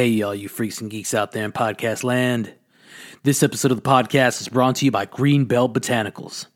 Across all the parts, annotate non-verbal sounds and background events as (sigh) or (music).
Hey, all you freaks and geeks out there in podcast land. This episode of the podcast is brought to you by Greenbelt Botanicals.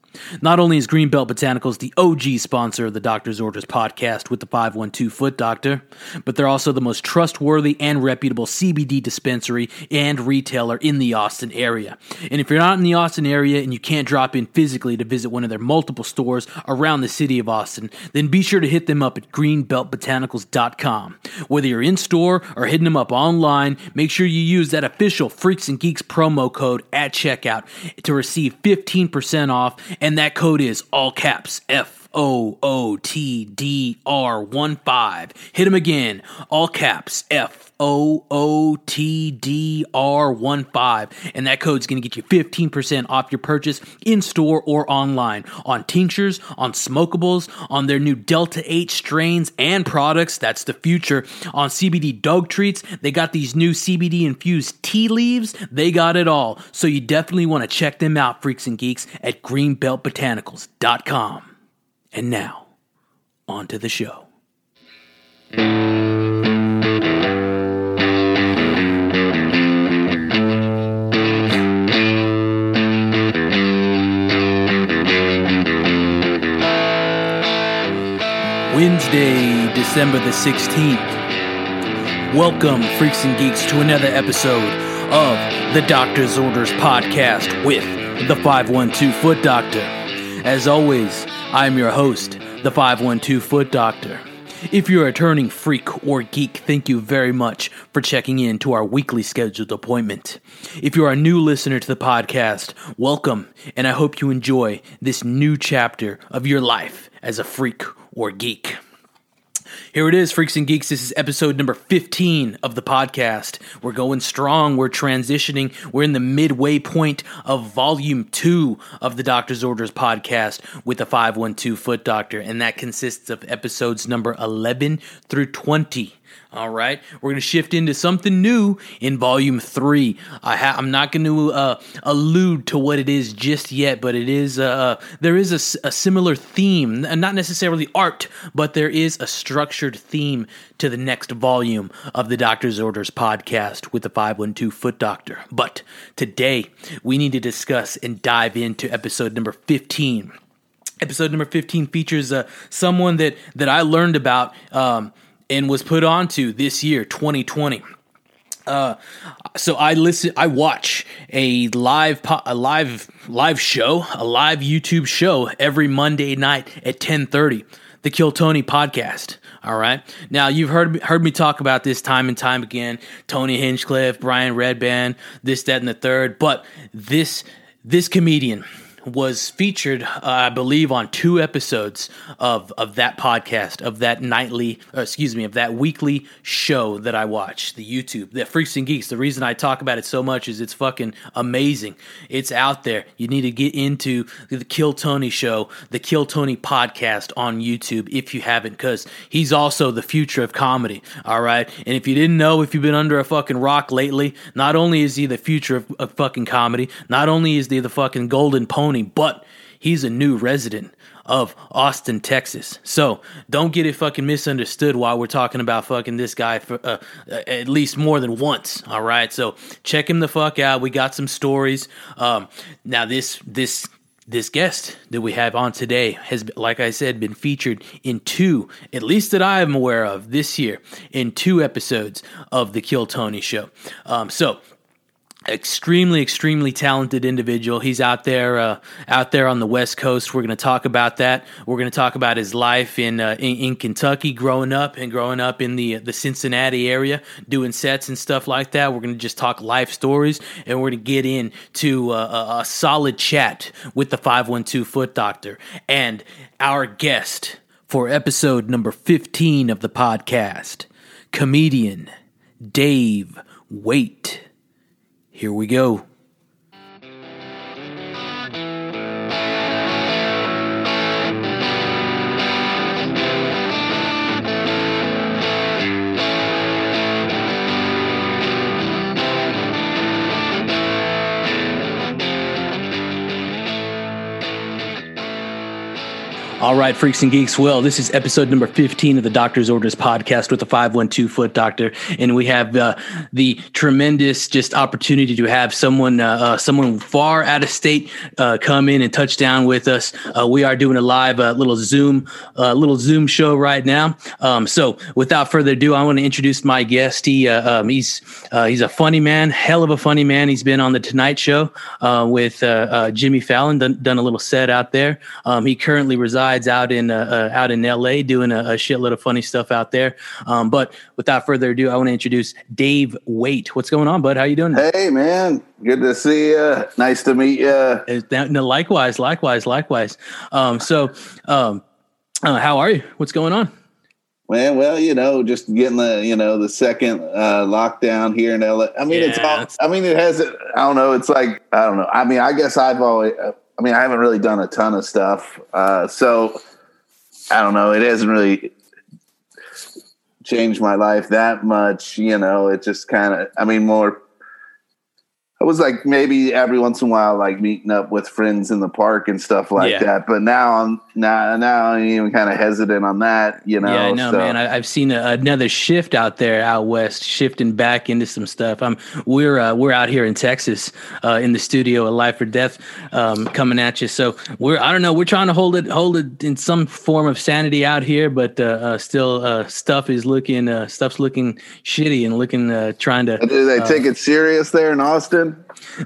Not only is Greenbelt Botanicals the OG sponsor of the Doctor's Orders podcast with the 512 Foot Doctor, but they're also the most trustworthy and reputable CBD dispensary and retailer in the Austin area. And if you're not in the Austin area and you can't drop in physically to visit one of their multiple stores around the city of Austin, then be sure to hit them up at greenbeltbotanicals.com. Whether you're in store or hitting them up online, make sure you use that official Freaks and Geeks promo code at checkout to receive 15% off and that code is all caps F O O T D R 1 5. Hit them again, all caps F O O T D R 1 5. And that code's going to get you 15% off your purchase in store or online on tinctures, on smokables, on their new Delta 8 strains and products. That's the future. On CBD dog treats, they got these new CBD infused tea leaves. They got it all. So you definitely want to check them out, freaks and geeks, at greenbeltbotanicals.com. And now, on to the show. Wednesday, December the 16th. Welcome, freaks and geeks, to another episode of the Doctor's Orders podcast with the 512 Foot Doctor. As always, I'm your host, the 512 Foot Doctor. If you're a turning freak or geek, thank you very much for checking in to our weekly scheduled appointment. If you're a new listener to the podcast, welcome, and I hope you enjoy this new chapter of your life as a freak or geek. Here it is, Freaks and Geeks. This is episode number 15 of the podcast. We're going strong. We're transitioning. We're in the midway point of volume two of the Doctor's Orders podcast with the 512 Foot Doctor, and that consists of episodes number 11 through 20. All right, we're going to shift into something new in volume three. I ha- I'm not going to uh, allude to what it is just yet, but it is uh, there is a, a similar theme, not necessarily art, but there is a structured theme to the next volume of the Doctor's Orders podcast with the 512 Foot Doctor. But today we need to discuss and dive into episode number 15. Episode number 15 features uh, someone that that I learned about. Um, and was put onto this year 2020 uh, so I listen, I watch a live, po- a live, live show, a live YouTube show every Monday night at ten thirty. The Kill Tony podcast. All right. Now you've heard heard me talk about this time and time again. Tony Hinchcliffe, Brian Redban, this, that, and the third. But this this comedian was featured, uh, I believe, on two episodes of of that podcast, of that nightly, excuse me, of that weekly show that I watch, the YouTube, the Freaks and Geeks. The reason I talk about it so much is it's fucking amazing. It's out there. You need to get into the Kill Tony show, the Kill Tony podcast on YouTube if you haven't, because he's also the future of comedy. All right, and if you didn't know, if you've been under a fucking rock lately, not only is he the future of, of fucking comedy, not only is he the fucking golden pony but he's a new resident of Austin, Texas. So don't get it fucking misunderstood while we're talking about fucking this guy for uh, at least more than once. All right, so check him the fuck out. We got some stories. Um, now this this this guest that we have on today has, like I said, been featured in two, at least that I am aware of this year, in two episodes of the Kill Tony show. Um, so extremely extremely talented individual. He's out there uh, out there on the west coast. We're going to talk about that. We're going to talk about his life in, uh, in, in kentucky growing up and growing up in the the cincinnati area doing sets and stuff like that. We're going to just talk life stories and we're going to get into uh, a, a solid chat with the 512 foot doctor and our guest for episode number 15 of the podcast comedian dave waite here we go. All right, freaks and geeks. Well, this is episode number 15 of the Doctor's Orders podcast with the 512 foot doctor. And we have uh, the tremendous just opportunity to have someone, uh, uh, someone far out of state uh, come in and touch down with us. Uh, we are doing a live uh, little Zoom, little Zoom show right now. Um, so without further ado, I want to introduce my guest. He, um, he's, he's a funny man, hell of a funny man. He's been on the Tonight Show with Jimmy Fallon, done, done, a little set out there. Um, he currently resides out in uh, uh out in LA doing a, a, shitload of funny stuff out there. Um, but without further ado, I want to introduce Dave Waite. What's going on, bud? How you doing? Hey, man. Good to see you. Nice to meet you. No, likewise, likewise, likewise. Um, so, um, uh, how are you? What's going on? Man, well, you know, just getting the you know the second uh, lockdown here in LA. I mean, yeah, it's all. I mean, it has. I don't know. It's like I don't know. I mean, I guess I've always. I mean, I haven't really done a ton of stuff, uh, so I don't know. It hasn't really changed my life that much. You know, it just kind of. I mean, more it was like maybe every once in a while, like meeting up with friends in the park and stuff like yeah. that. But now I'm now now I'm even kind of hesitant on that. You know, yeah, I know, so. man. I, have seen a, another shift out there out west, shifting back into some stuff. I'm we're uh, we're out here in Texas uh, in the studio, a Life or Death, um, coming at you. So we're I don't know, we're trying to hold it hold it in some form of sanity out here, but uh, uh still uh, stuff is looking uh, stuff's looking shitty and looking trying to. Do they take it serious there in Austin?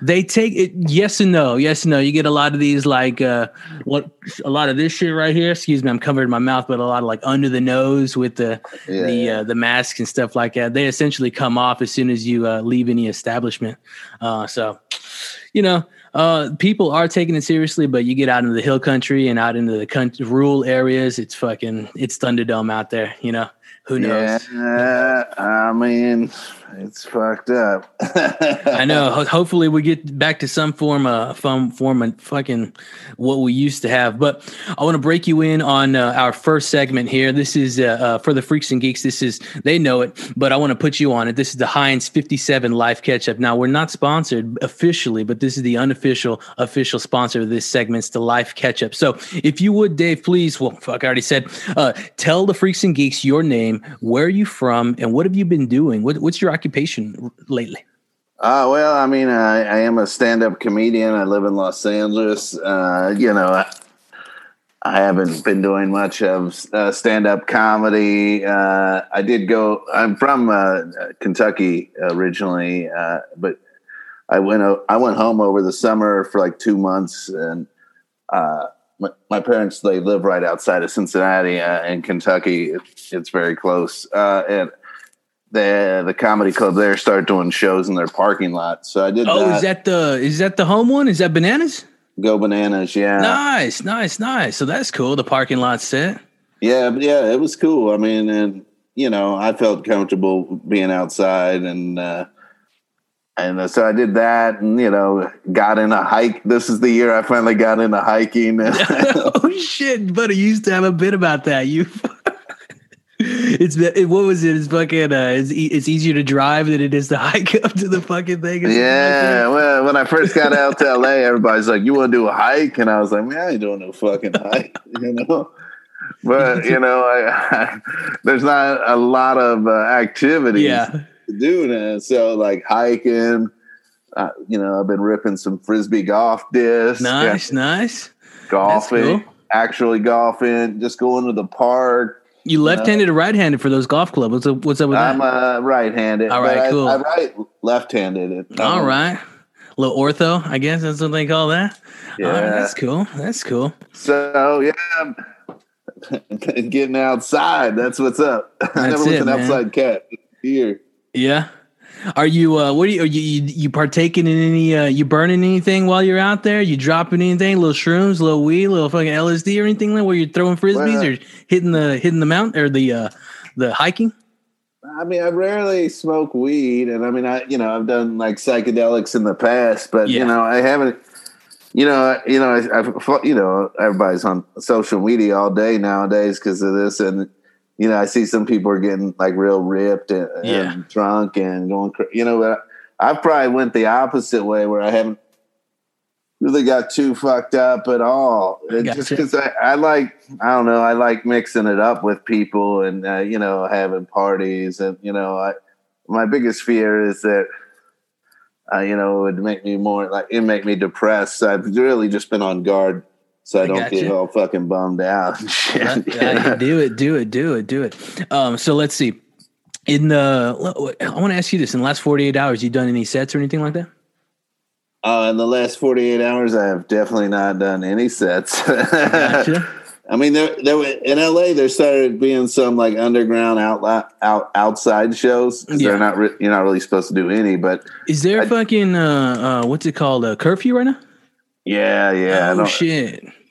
They take it yes and no, yes and no. You get a lot of these like uh what a lot of this shit right here. Excuse me, I'm covering my mouth, but a lot of like under the nose with the yeah, the yeah. Uh, the mask and stuff like that. They essentially come off as soon as you uh, leave any establishment. Uh, so, you know, uh, people are taking it seriously, but you get out into the hill country and out into the country, rural areas, it's fucking it's Thunderdome out there. You know, who knows? Yeah, I mean, it's fucked up. I know. Ho- hopefully, we get back to some form of form, form of fucking what we used to have. But I want to break you in on uh, our first segment here. This is uh, uh, for the freaks and geeks. This is they know it, but I want to put you on it. This is the Heinz 57 Life Catch Up. Now, we're not sponsored officially, but this is the unofficial official sponsor of this segment. It's the Life Catch Up. So, if you would, Dave, please. Well, fuck, I already said. Uh, tell the freaks and geeks your name, where are you from, and what have you been doing? What, what's your occupation lately? Uh, well, I mean, I, I am a stand-up comedian. I live in Los Angeles. Uh, you know, I, I, haven't been doing much of uh, stand-up comedy. Uh, I did go. I'm from uh, Kentucky originally, uh, but I went. I went home over the summer for like two months, and my, my, parents they live right outside of Cincinnati in Kentucky. It's, it's very close, and the the comedy club there started doing shows in their parking lot. So I did. Oh, that. is that the is that the home one? Is that Bananas? Go Bananas, yeah. Nice, nice, nice. So that's cool. The parking lot set. Yeah, yeah, it was cool. I mean, and you know, I felt comfortable being outside, and uh, and so I did that, and you know, got in a hike. This is the year I finally got into hiking. (laughs) (laughs) oh shit, buddy! You used to have a bit about that. You it's it, what was it? It's fucking. Uh, it's it's easier to drive than it is to hike up to the fucking thing. Yeah. Like well, when I first got out to LA, everybody's like, "You want to do a hike?" And I was like, "Man, I ain't doing no fucking hike," (laughs) you know. But you (laughs) know, I, I, there's not a lot of uh, activities yeah. to do now. So like hiking. Uh, you know, I've been ripping some frisbee golf discs. Nice, nice. Golfing, cool. actually golfing, just going to the park you left-handed or right-handed for those golf clubs? What's up? What's up with I'm, that? I'm uh, right-handed. All right, cool. I, I write left-handed. All right, a little ortho, I guess that's what they call that. Yeah, right, that's cool. That's cool. So yeah, (laughs) getting outside. That's what's up. (laughs) That's I never was an man. outside cat here. Yeah. Are you uh what are you are you you, partaking in any uh you burning anything while you're out there? You dropping anything, little shrooms, little weed, little fucking LSD or anything like where you're throwing frisbees well, or hitting the hitting the mountain or the uh the hiking? I mean, I rarely smoke weed, and I mean, I you know I've done like psychedelics in the past, but yeah. you know I haven't. You know, you know, I, I, you know, everybody's on social media all day nowadays because of this, and you know, I see some people are getting like real ripped and, yeah. and drunk and going, you know, I probably went the opposite way where I haven't, really got too fucked up at all. Gotcha. Just because I, I like, I don't know, I like mixing it up with people and uh, you know having parties and you know, I my biggest fear is that. Uh, you know, it would make me more like it make me depressed. I've really just been on guard so I, I don't get all fucking bummed out. (laughs) Yeah, yeah, do it, do it, do it, do it. Um, so let's see. In the, I want to ask you this: in the last forty eight hours, you done any sets or anything like that? Uh, in the last 48 hours, I have definitely not done any sets. Gotcha. (laughs) I mean, there, there were- in LA, there started being some like underground out, out outside shows. Yeah. They're not re- you're not really supposed to do any, but Is there I- fucking uh, uh, what's it called? A curfew right now? Yeah, yeah. I oh don't- shit! (laughs)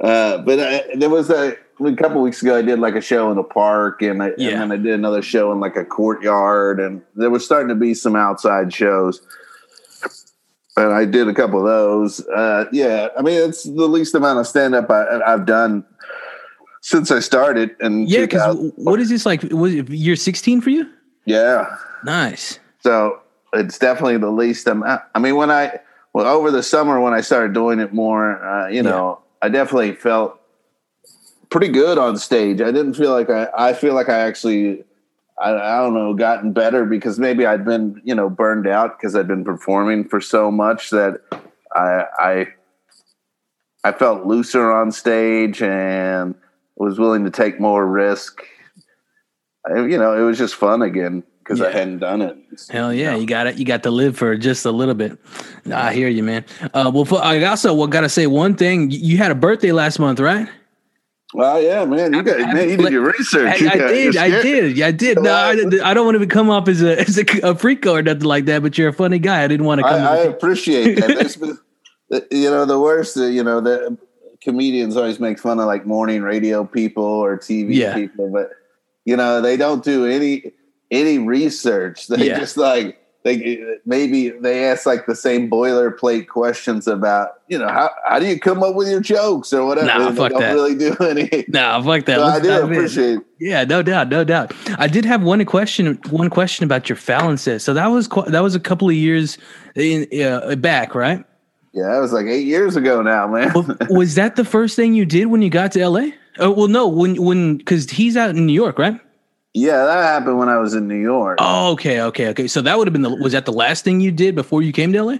uh, but I, there was a, a couple weeks ago. I did like a show in the park, and, I, Yeah. and then I did another show in like a courtyard, and there was starting to be some outside shows. And I did a couple of those. Uh, yeah, I mean it's the least amount of stand up I've done since I started. And Yeah, because what is this like? Was it year sixteen for you? yeah, Nice. So it's definitely the least amount. I mean, when I well over the summer when I started doing it more, uh, you know, I definitely felt pretty good on stage. I didn't feel like I. I feel like I actually. I, I don't know, gotten better because maybe I'd been, you know, burned out because I'd been performing for so much that I, I, I felt looser on stage and was willing to take more risk. I, you know, it was just fun again because I hadn't done it. Hell yeah, you got it. You got to live for just a little bit. I hear you, man. Uh, well, for- I also well, got to say one thing. You- had a birthday last month, right? Well, yeah, man, you got I- man, you did your research. I, You I did, I did, I did. No, I, did- I don't want to come off as a as a, a freak or nothing like that. But you're a funny guy. I didn't want to come. I, I appreciate that. (laughs) Been- you know, the worst, uh, you know, the comedians always make fun of like morning radio people or TV Yeah. people, but you know, they don't do any any research. (laughs) They Yeah. just like they maybe they ask like the same boilerplate questions about you know how how do you come up with your jokes or whatever. Nah, fuck don't that. really do (laughs) any. Nah, fuck that. So I do dive in. appreciate. Yeah, no doubt, no doubt. I did have one question. One question about your Fallon set. So that was that was a couple of years in, uh, back, right? Yeah, that was like eight years ago now, man. (laughs) Was that the first thing you did when you got to LA? Oh, well, no, when when because he's out in New York, right? Yeah, that happened when I was in New York. Oh, okay, okay, okay. So that would have been the was that the last thing you did before you came to LA?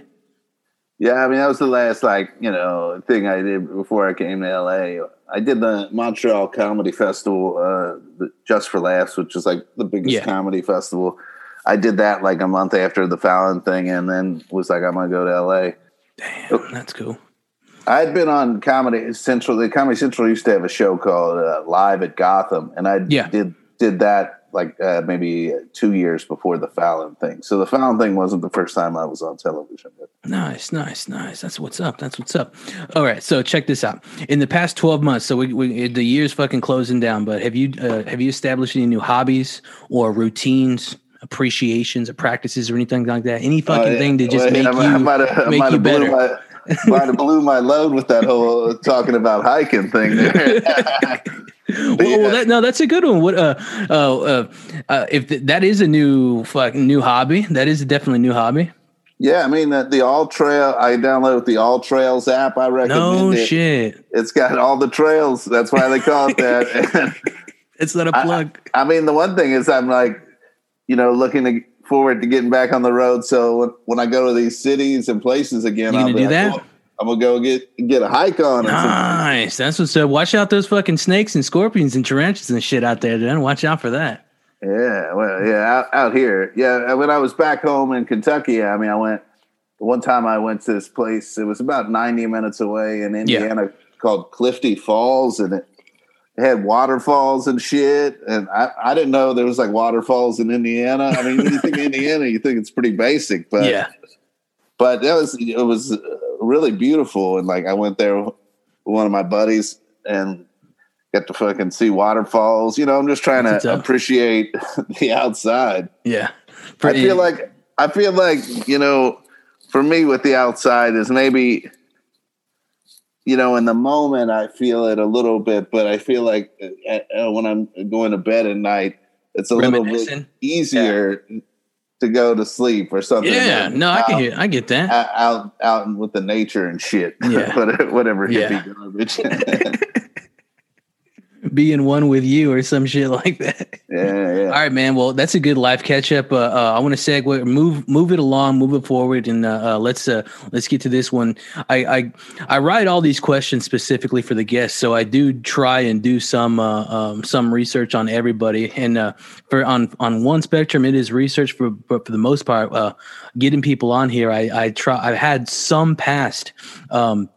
Yeah, I mean that was the last like you know thing I did before I came to LA. I did the Montreal Comedy Festival, uh, just for laughs, which is like the biggest Yeah. comedy festival. I did that like a month after the Fallon thing, and then was like, I'm gonna go to LA. Damn, that's cool. I had been on Comedy Central. The Comedy Central used to have a show called uh, Live at Gotham, and I Yeah. did did that like uh, maybe two years before the Fallon thing. So the Fallon thing wasn't the first time I was on television. But Nice, nice, nice. That's what's up. That's what's up. All right, so check this out. In the past twelve months, so we, we the year's fucking closing down. But have you uh, have you established any new hobbies or routines, appreciations, or practices, or anything like that? Any fucking Oh, yeah. thing to just Well, make yeah, you I might have, make might you blew better? my might have blew my load with that whole talking about hiking thing there. (laughs) well, well, that, no, that's a good one. What? Uh, uh, uh, uh if th- that is a new fucking new hobby, that is definitely a new hobby. yeah, I mean the, the All Trail. I downloaded the AllTrails app. I recommend No it. shit. It's got all the trails. That's why they call it that. (laughs) (laughs) It's not a plug. I mean, the one thing is, I'm like, you know, looking to, forward to getting back on the road. So when, when I go to these cities and places again, You I'll be do like, that? "Oh, I'm gonna go get get a hike on. Nice. That's what's up. Watch out those fucking snakes and scorpions and tarantulas and shit out there, then. Watch out for that. Yeah, well, yeah, out, out here. Yeah, when I was back home in Kentucky, I mean, I went one time. I went to this place. It was about ninety minutes away in Indiana, called Clifty Falls, and it had waterfalls and shit. And I, I didn't know there was like waterfalls in Indiana. I mean, when you think Indiana, you think it's pretty basic, but yeah. but that was it was uh, really beautiful. And like I went there with one of my buddies and got to fucking see waterfalls. You know, I'm just trying to appreciate (laughs) the outside. Yeah. I feel like I feel like you know, for me with the outside is maybe, you know, in the moment I feel it a little bit, but I feel like uh, uh, when I'm going to bed at night, it's a little bit easier to go to sleep or something. Yeah, no, I can hear. I get that. Out, out, with the nature and shit. (laughs) Yeah, whatever hippie yeah. garbage. (laughs) be in one with you or some shit like that. Yeah, yeah. All right, man. Well, that's a good live catch up. Uh, uh, I want to segue, move, move it along, move it forward, and uh, uh let's uh, let's get to this one. I, I I write all these questions specifically for the guests, so I do try and do some uh, um, some research on everybody. And for on on one spectrum, it is research, for but for the most part, getting people on here, I I try. I've had some past. Um,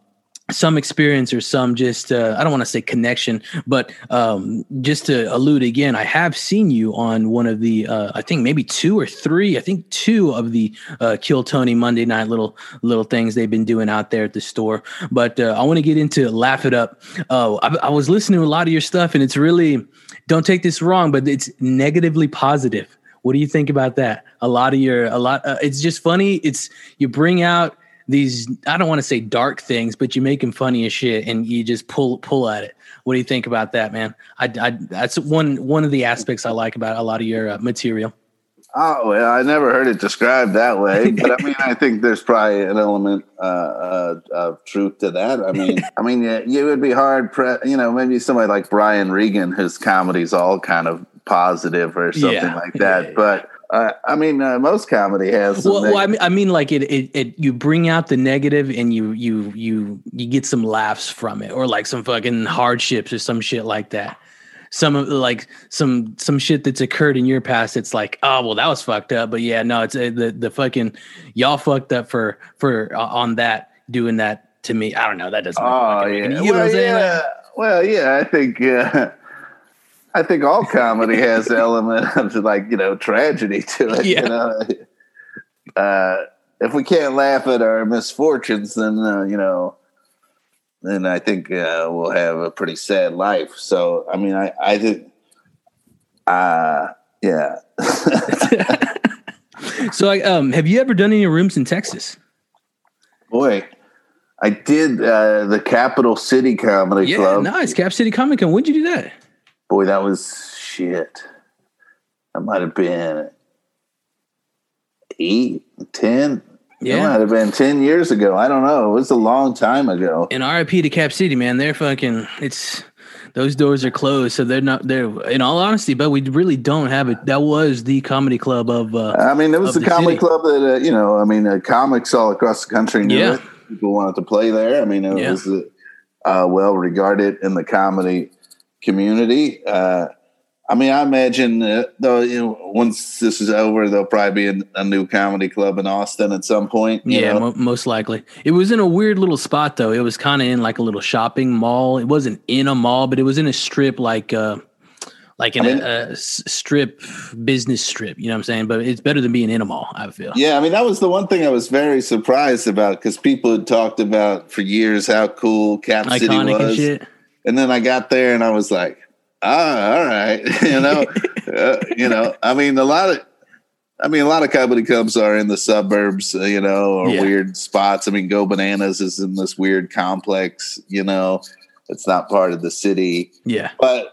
some experience or some just uh, I don't want to say connection, but um, just to allude again, I have seen you on one of the uh, I think maybe two or three, I think two of the uh, Kill Tony Monday night little little things they've been doing out there at the store. But uh, I want to get into laugh it up. Uh, I, I was listening to a lot of your stuff, and it's really don't take this wrong, but it's negatively positive. What do you think about that? A lot of your a lot. Uh, it's just funny. It's you bring out these I don't want to say dark things, but you make them funny as shit, and you just pull pull at it. What do you think about that, man? I, I that's one one of the aspects I like about a lot of your uh, material. Oh well, I never heard it described that way, (laughs) but I mean, I think there's probably an element uh, uh, of truth to that. I mean, I mean, yeah, you would be hard, pre- you know, maybe somebody like Brian Regan, whose comedy's all kind of positive or something yeah. like that, yeah, but uh, I mean, uh, most comedy has. Well, well, I mean, I mean, like it, it, it, you bring out the negative and you, you, you, you get some laughs from it, or like some fucking hardships or some shit like that. Some of like some some shit that's occurred in your past. It's like, oh well, that was fucked up. But yeah, no, it's uh, the the fucking y'all fucked up for for uh, on that doing that to me. I don't know. That doesn't. Oh yeah. You well, yeah. Well, yeah. I think. I think all comedy has an element of like you know tragedy to it. Yeah. You know, uh, if we can't laugh at our misfortunes, then uh, you know, then I think uh, we'll have a pretty sad life. So I mean, I I think, uh, yeah. (laughs) so, um, have you ever done any rooms in Texas? Boy, I did uh, the Capital City Comedy yeah, Club. Nice, Cap City Comic Con. When'd you do that? Boy, that was shit. That might have been eight, ten. Yeah. It might have been 10 years ago. I don't know. It was a long time ago. And RIP to Cap City, man. They're fucking, it's, those doors are closed. So they're not, they're, in all honesty, but we really don't have it. That was the comedy club of, uh, I mean, it was the, the comedy city. club that, uh, you know, I mean, uh, comics all across the country knew yeah. it. People wanted to play there. I mean, it yeah. was uh, well regarded in the comedy community. Uh, I mean, I imagine uh, though, you know, once this is over, there'll probably be a, a new comedy club in Austin at some point. Yeah, mo- most likely. It was in a weird little spot though. It was kind of in like a little shopping mall. It wasn't in a mall, but it was in a strip, like uh, like in I mean, a, a, strip business strip. You know what I'm saying? But it's better than being in a mall. I feel. Yeah, I mean, that was the one thing I was very surprised about because people had talked about for years how cool Cap Iconic City was. And, then I got there and I was like ah, all right, (laughs) you know, (laughs) uh, you know, I mean, a lot of, I mean, a lot of comedy clubs are in the suburbs, uh, you know, or yeah. weird spots. I mean, Go Bananas is in this weird complex, you know, it's not part of the city. Yeah, but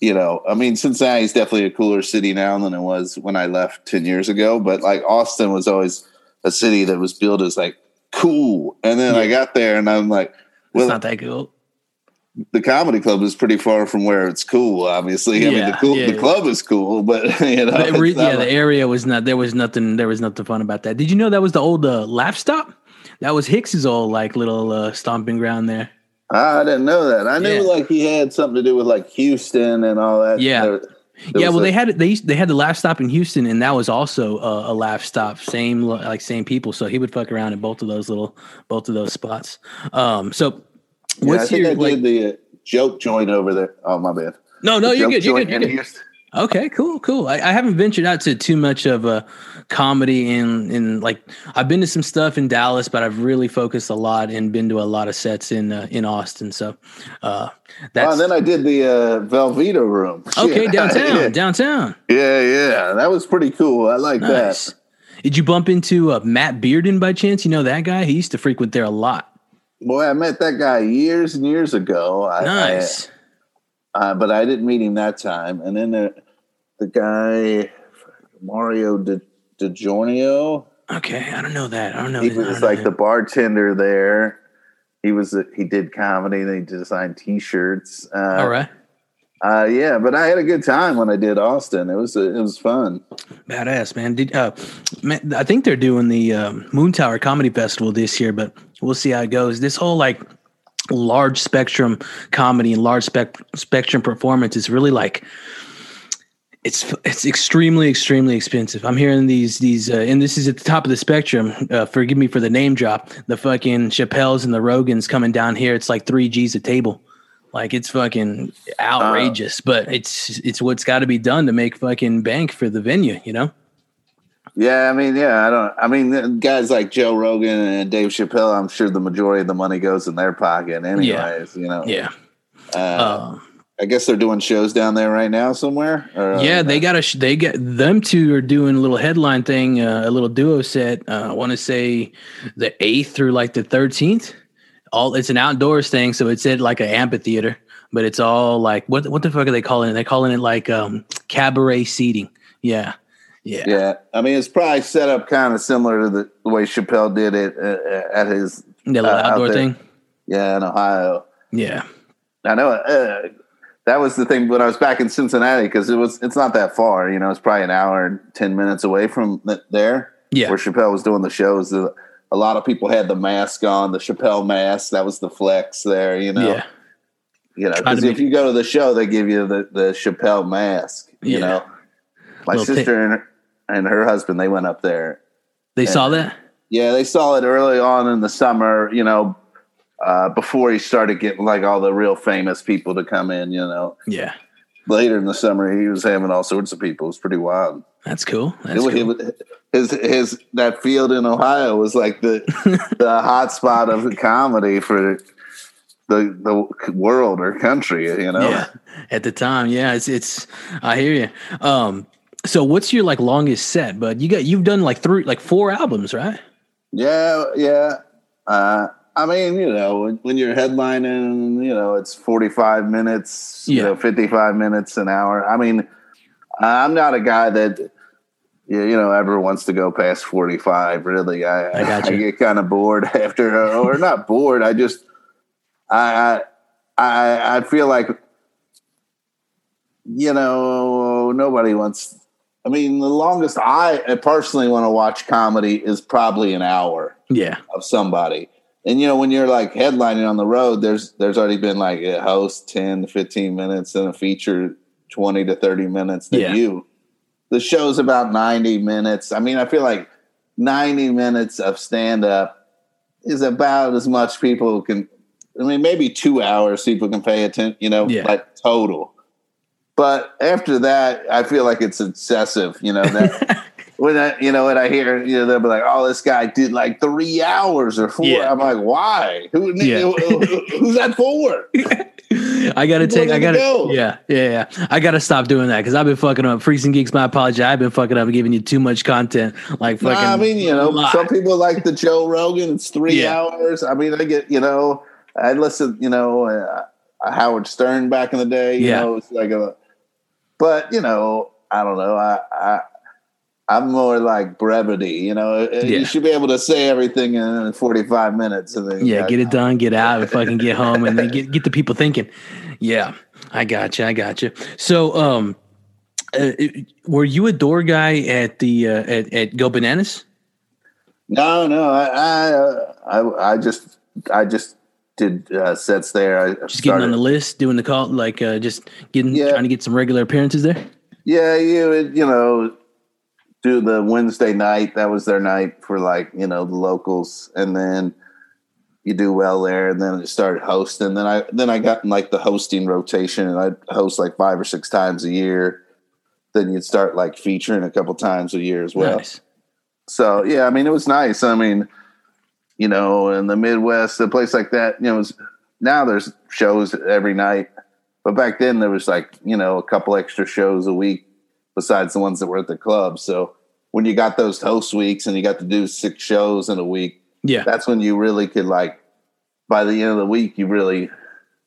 you know, I mean, Cincinnati's definitely a cooler city now than it was when I left ten years ago. But like Austin was always a city that was built as like cool, and then yeah. I got there and I'm like, well, it's not that cool the comedy club is pretty far from where it's cool. Obviously, I yeah, mean the cool yeah, the club is cool, but (laughs) you know, but re- yeah, the area was not. There was nothing. There was nothing fun about that. Did you know that was the old uh, Laff Stop? That was Hicks's old like little uh, stomping ground there. I didn't know that. I knew yeah. like he had something to do with like Houston and all that. Yeah. There, there yeah, well, a, they had they they had the Laff Stop in Houston, and that was also a, a Laff Stop. Same like same people, so he would fuck around in both of those little both of those spots. Um, so yeah, I think your, I like, did the uh, joke joint over there. Oh my bad. No, no, the you're good. You're good. You're good. Okay, cool, cool. I, I, haven't ventured out to too much of a comedy in in like I've been to some stuff in Dallas, but I've really focused a lot and been to a lot of sets in uh, in Austin. So uh, that's. Oh, and then I did the uh, Velveeta room. (laughs) Okay, downtown, yeah. downtown. Yeah, yeah, that was pretty cool. I like nice. that. Did you bump into uh, Matt Bearden by chance? You know that guy? He used to frequent there a lot. Boy, I met that guy years and years ago. Nice. I, uh, but I didn't meet him that time. And then the, the guy, Mario De, DiGiorno. Okay, I don't know that. I don't know. He was like the bartender there. He was he did comedy. They designed T-shirts. Uh, All right, Uh, yeah, but I had a good time when I did Austin. It was it was fun. badass man. Did uh, man, I think they're doing the um, Moontower Comedy Festival this year, but we'll see how it goes. This whole like large spectrum comedy and large spec- spectrum performance is really like it's it's extremely extremely expensive. I'm hearing these these uh, and this is at the top of the spectrum. Uh, forgive me for the name drop. The fucking Chappelles and the Rogans coming down here. It's like three G's a table. Like it's fucking outrageous, but it's it's what's got to be done to make fucking bank for the venue. You know? Yeah, I mean, yeah, I don't. I mean, guys like Joe Rogan and Dave Chappelle. I'm sure the majority of the money goes in their pocket, anyways. You know. Yeah. Uh, Um, I guess they're doing shows down there right now somewhere. Or, uh, Yeah, they got a. Sh- they get them two are doing a little headline thing, uh, a little duo set. Uh, I want to say the eighth through like the thirteenth. All it's an outdoors thing, so it's at like an amphitheater, but it's all like what what the fuck are they calling it? They're calling it like um, cabaret seating. Yeah, yeah, Yeah, I mean, it's probably set up kind of similar to the, the way Chappelle did it uh, at his the little Uh, outdoor there. thing. yeah in Ohio. Yeah, I know uh, that was the thing when I was back in Cincinnati because it was it's not that far. You know, it's probably an hour and ten minutes away from th- there. yeah, where Chappelle was doing the shows. The, a lot of people had the mask on, the Chappelle mask. That was the flex there, you know. yeah. You know, because if you go to the show, they give you the, the Chappelle mask. You Yeah. know, my Little sister and, her, and her husband they went up there. They saw that. Yeah, they saw it early on in the summer. You know, uh, before he started getting like all the real famous people to come in. You know, Yeah, later in the summer he was having all sorts of people. It was pretty wild. that's cool. That's It cool. it his his that field in Ohio was like the (laughs) the hot spot of comedy for the the world or country. You know. Yeah, at the time, yeah, it's it's. I hear you. Um, so what's your like longest set? But you got you've done like three, like four albums, right? Yeah, yeah. Uh, I mean, you know, when, when you're headlining, you know, it's 45 minutes, you Yeah. know, 55 minutes an hour. I mean, I'm not a guy that, you you know, ever wants to go past 45, really. I, I got you. get kind of bored (laughs) after, or not bored. I just, I, I, I, I feel like, you know, nobody wants, I mean, the longest I personally want to watch comedy is probably an hour Yeah, of somebody. And you know, when you're like headlining on the road, there's there's already been like a host 10 to 15 minutes and a feature 20 to 30 minutes that Yeah. you. The show's about 90 minutes. I mean, I feel like 90 minutes of stand up is about as much people can I mean, maybe two hours people can pay attention, you know, Yeah. like total. But after that, I feel like it's excessive, you know, that (laughs) when I, you know, when I hear, you know, they'll be like, "Oh, this guy did like three hours or four. Yeah. I'm like, "Why? Who? Yeah. who's that for?" (laughs) I gotta take. I gotta. go? Yeah, yeah, yeah. I gotta stop doing that because I've been fucking up. Freaks and geeks. My apology. I've been fucking up and giving you too much content. Like Nah, fucking. I mean, you know, lot. some people like the Joe Rogan. It's three Yeah. hours. I mean, I get, you know, I listen, you know, uh, Howard Stern back in the day. You Yeah. know, it's like a, but you know, I don't know. I, I, I'm more like brevity. You know, Uh, Yeah. you should be able to say everything in 45 minutes, and then Yeah, get it done, get out, and fucking get home, and then get get the people thinking. Yeah, I got you. I got you. So, um, uh, were you a door guy at the uh, at at Go Bananas? No, no, I, I, uh, I, I just, I just did uh, sets there. I Just getting on the list, doing the call, like uh, just getting Yeah. trying to get some regular appearances there. Yeah, you you know, do the Wednesday night. That was their night for like, you know, the locals. And then you do well there. And then it started hosting. Then I then I got in like the hosting rotation and I'd host like five or six times a year. Then you'd start like featuring a couple times a year as well. nice. So yeah, I mean it was nice. I mean, you know, in the Midwest, a place like that, you know, it's, now there's shows every night, but back then there was like you know a couple extra shows a week besides the ones that were at the club. So when you got those host weeks and you got to do six shows in a week, Yeah, that's when you really could like. By the end of the week, you really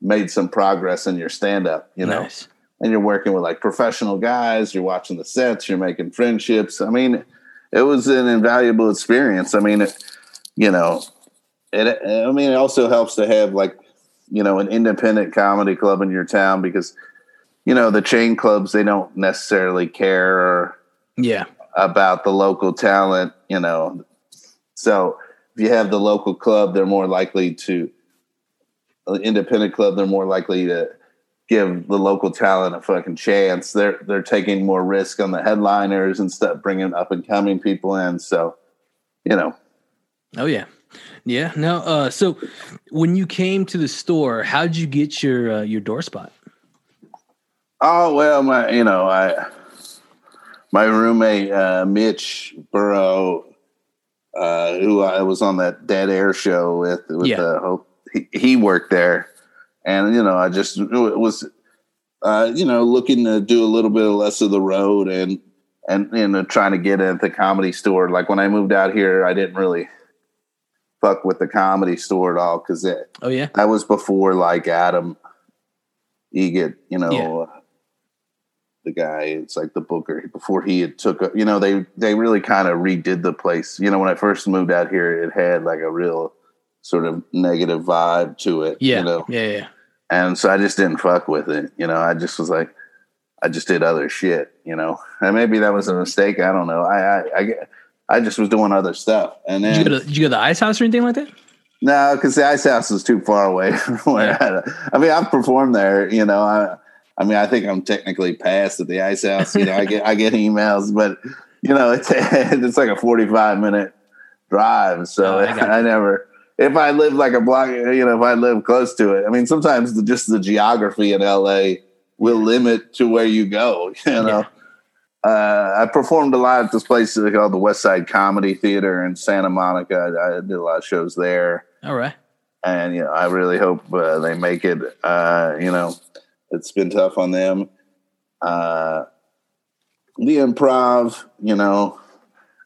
made some progress in your stand up. You know, nice. and you're working with like professional guys. You're watching the sets. You're making friendships. I mean, it was an invaluable experience. I mean, it, you know, it, I mean, it also helps to have like, you know, an independent comedy club in your town because, you know, the chain clubs, they don't necessarily care Yeah. about the local talent, you know. So if you have the local club, they're more likely to, independent club, they're more likely to give the local talent a fucking chance. They're they're taking more risk on the headliners and stuff, bringing up and coming people in. So, you know, Oh yeah. Yeah. No. Uh. So when you came to the store, how'd you get your uh, your door spot? Oh well, my you know I my roommate uh, Mitch Burrow, uh, who I was on that Dead Air show with, with Yeah. uh, Hope, he, he worked there, and you know I just was uh, you know looking to do a little bit less of the road and and you know trying to get at the comedy store. Like when I moved out here, I didn't really fuck with the comedy store at all because it Oh yeah. that was before like Adam Eget, you know, Yeah. The guy. It's like the Booker before he had took. A, you know, they they really kind of redid the place. You know, when I first moved out here, it had like a real sort of negative vibe to it. Yeah. you know, Yeah. Yeah. and so I just didn't fuck with it. You know, I just was like, I just did other shit. You know, and maybe that was a mistake. I don't know. I I I, I just was doing other stuff, and Did then you, go to, did you go to the ice house or anything like that? no, because the ice house is too far away (laughs) from where I, I mean, I've performed there. You know, I, I mean, I think I'm technically passed at the ice house. You know, I get I get emails, but you know, it's (laughs) it's like a 45 minute drive. So Oh, I I, never. If I live like a block, you know, if I live close to it, I mean, sometimes the, just the geography in LA will limit to where you go. (laughs) You know, uh, I performed a lot at this place called the Westside Comedy Theater in Santa Monica. I, I did a lot of shows there All right. and you know I really hope uh, they make it. Uh, you know, it's been tough on them. Uh, the improv, you know,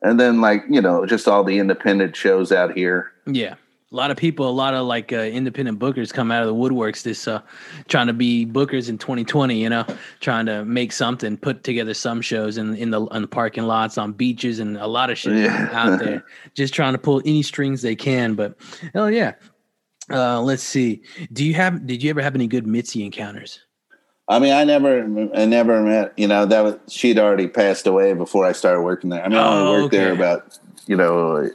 and then like you know just all the independent shows out here. Yeah. A lot of people, a lot of like uh, independent bookers come out of the woodworks this uh trying to be bookers in 2020, you know, trying to make something, put together some shows in in the in the parking lots, on beaches and a lot of shit Yeah. (laughs) out there. Just trying to pull any strings they can, but hell yeah. Uh let's see. Do you have did you ever have any good Mitzi encounters? I mean, I never, I never met. You know, that was she'd already passed away before I started working there. I mean, I Oh, only worked there about you know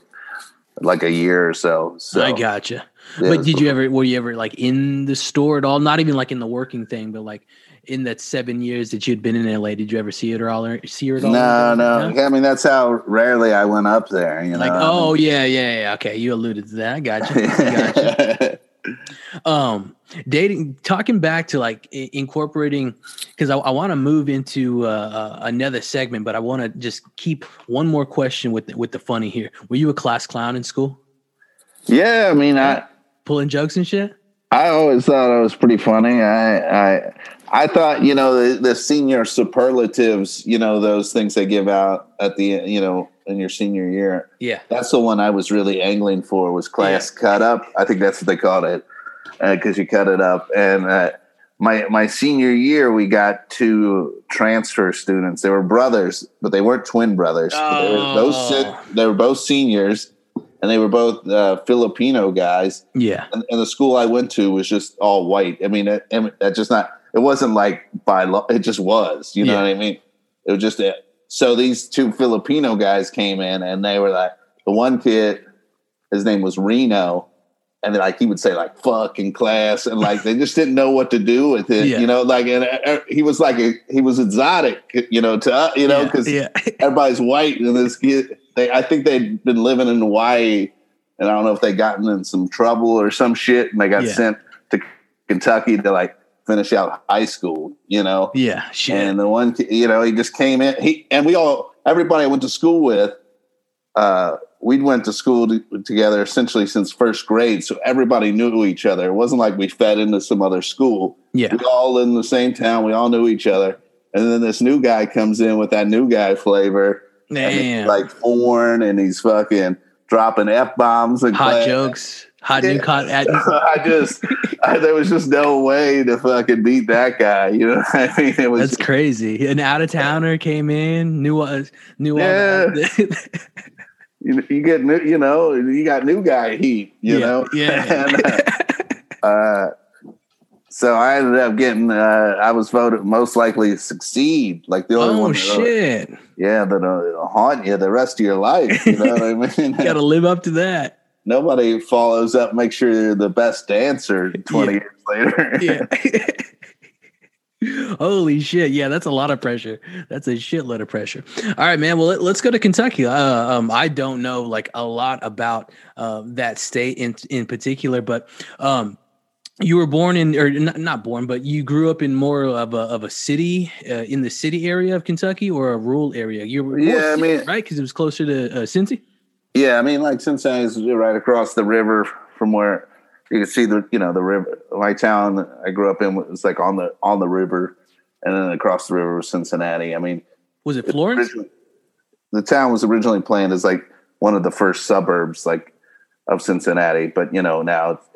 like a year or so. So I gotcha. yeah, but did you ever were you ever like in the store at all? Not even like in the working thing, but like in that seven years that you'd been in LA, did you ever see it or all or see her at all? No, no. I mean, that's how rarely I went up there. You know, Like, oh yeah, yeah, yeah. Okay, you alluded to that. I got you. I got you. (laughs) Um, dating, talking back to like i- incorporating, because I, I want to move into uh, uh, another segment, but I want to just keep one more question with the, with the funny here. Were you a class clown in school, yeah. I mean, I. pulling jokes and shit? I always thought it was pretty funny. I I I thought you know the, the senior superlatives, you know those things they give out at the you know in your senior year. Yeah. That's the one I was really angling for was class cut up. I think that's what they called it because you cut it up. And uh, my my senior year, we got two transfer students. They were brothers, but they weren't twin brothers. They were both Oh. se- they were both seniors, and they were both uh, Filipino guys Yeah. and, and the school I went to was just all white. I mean, it, it, that just not. It wasn't like by law. It just was. You know Yeah. what I mean? It was just. A, so these two Filipino guys came in, and they were like, the one kid, his name was Reno, and then like he would say like "fuck" in class, and like they just didn't know what to do with it. Yeah. You know, like and uh, he was like a, he was exotic. You know, to us, you know, because yeah. (laughs) everybody's white and this kid they I think they'd been living in Hawaii and I don't know if they gotten in some trouble or some shit and they got Yeah. sent to Kentucky to like finish out high school, you know. yeah. Shit. And the one you know, he just came in he and we all everybody I went to school with uh we went to school to, together essentially since first grade so everybody knew each other. It wasn't like we fed into some other school yeah. we all in the same town. We all knew each other. And then this new guy comes in with that new guy flavor. Damn. like foreign and he's fucking dropping f bombs and hot class. jokes, hot new con. At, (laughs) I just, I, there was just no way to fucking beat that guy. You know what I mean? It was that's crazy. An out of towner came in, knew us, knew Yeah. all. (laughs) you, you get new, you know, you got new guy heat. You Yeah, know, yeah. (laughs) And, uh, uh, so I ended up getting. Uh, I was voted most likely to succeed. Like the only oh one. that- shit! yeah, that'll haunt you the rest of your life. You know what I (laughs) mean? Got to live up to that. Nobody follows up, make sure you're the best dancer 20 Yeah. years later. Yeah. (laughs) Holy shit! Yeah, that's a lot of pressure. That's a shitload of pressure. All right, man. Well, let, us go to Kentucky. Uh, um, I don't know like a lot about uh, that state in in particular, but um, you were born in, or not, not born, but you grew up in more of a of a city uh, in the city area of Kentucky or a rural area. You were Yeah, I mean- right because it was closer to uh, Cincy. Yeah, I mean, like Cincinnati's right across the river from where you can see the, you know, the river. My town I grew up in was like on the on the river, and then across the river was Cincinnati. I mean, Was it Florence? originally- the town was originally planned as like one of the first suburbs, like of Cincinnati, but you know now it's,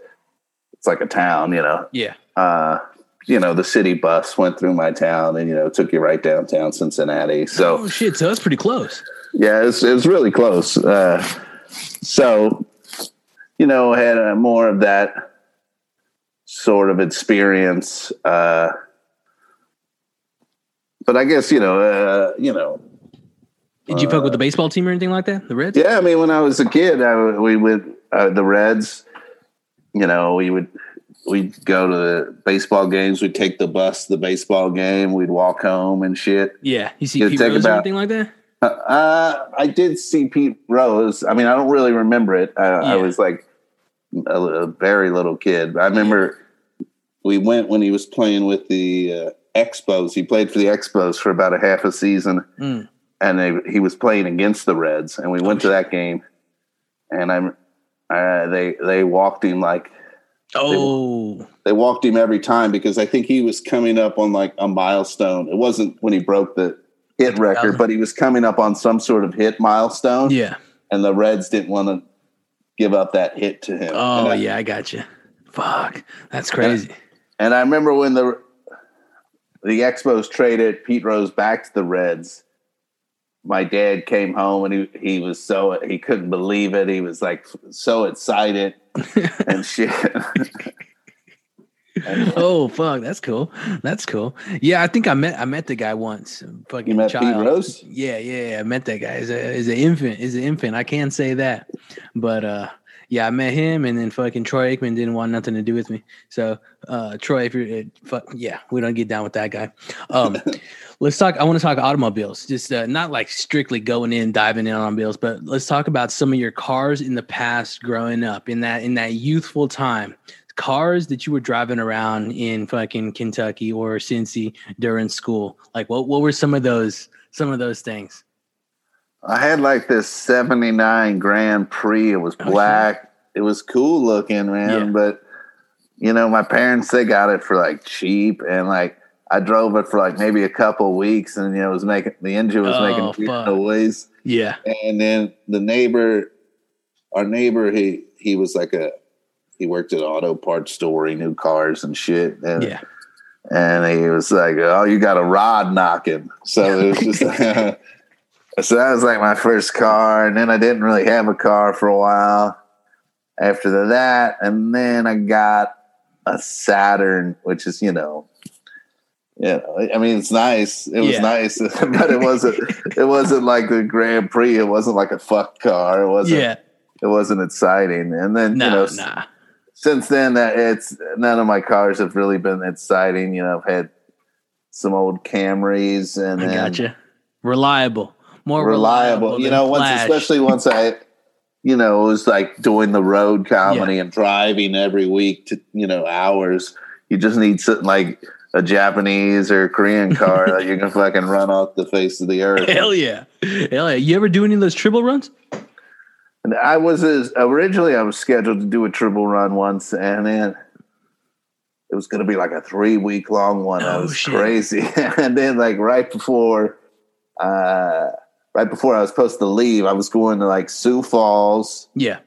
it's like a town. You know, Yeah. uh, you know, the city bus went through my town and you know took you right downtown Cincinnati. So. oh shit! So that's pretty close. Yeah, it's it's really close. Uh, so, you know, had uh more of that sort of experience. Uh, but I guess you know, uh, you know, Did you fuck with the baseball team or anything like that? The Reds? yeah. I mean, when I was a kid, I, we would uh, the Reds. You know, we would we'd go to the baseball games. We'd take the bus to the baseball game. We'd walk home and shit. Yeah. You see Yeah, Pete Rose or anything like that? Uh, I did see Pete Rose. I mean, I don't really remember it. I, I was like a, a very little kid. I remember we went when he was playing with the uh, Expos. He played for the Expos for about a half a season, Mm. and they, he was playing against the Reds. And we went to that game, and I'm uh, they they walked him like Oh, they walked him every time because I think he was coming up on like a milestone. It wasn't when he broke the hit record, but he was coming up on some sort of hit milestone. yeah. And the Reds didn't want to give up that hit to him. Oh, I, yeah. I got you. Fuck. That's crazy. And I remember when the the Expos traded Pete Rose back to the Reds. My dad came home and he he was so he couldn't believe it. He was like so excited (laughs) and shit. (laughs) (laughs) oh, fuck. That's cool. That's cool. Yeah. I think I met, I met the guy once. Fucking You met Pete. Rose? Yeah. Yeah. yeah, I met that guy. As a, as an infant, as an infant. I can't say that, but, uh, yeah, I met him, and then fucking Troy Aikman didn't want nothing to do with me. So, uh, Troy, if you're, uh, fuck, yeah, we don't get down with that guy. Um, (laughs) let's talk. I want to talk automobiles, just uh, not like strictly going in, diving in on automobiles, but let's talk about some of your cars in the past, growing up in that in that youthful time. Cars that you were driving around in fucking Kentucky or Cincy during school. Like, what what were some of those some of those things? I had like this 79 Grand Prix. It was Oh, black. It was cool looking, man. Yeah. But, you know, my parents, they got it for like cheap. And like, I drove it for like maybe a couple weeks and, you know, it was making, the engine was Oh, making noise. Yeah, And then the neighbor, our neighbor, he, he was like a, he worked at an auto parts store. He knew cars and shit. And, yeah. and he was like, "Oh, you got a rod knocking." So it was just, (laughs) (laughs) so that was like my first car, and then I didn't really have a car for a while after that, and then I got a Saturn, which is you know, you know, I mean, it's nice. It was Yeah. nice, (laughs) but it wasn't. It wasn't like the Grand Prix. It wasn't like a fuck car. It wasn't. Yeah. It wasn't exciting. And then Nah, you know, nah. Since then that it's none of my cars have really been exciting you know i've had some old camrys and I then gotcha. Reliable. More reliable, reliable. you know once Flash. especially once i you know it was like doing the road comedy and driving every week to you know hours you just need something like a japanese or korean (laughs) car that you can fucking run off the face of the earth Hell yeah. Hell yeah. You ever do any of those triple runs? And I was as, originally I was scheduled to do a triple run once, and then it was going to be like a three week long one. I Oh, was shit. crazy, (laughs) and then like right before uh, right before I was supposed to leave, I was going to like Sioux Falls, Yeah.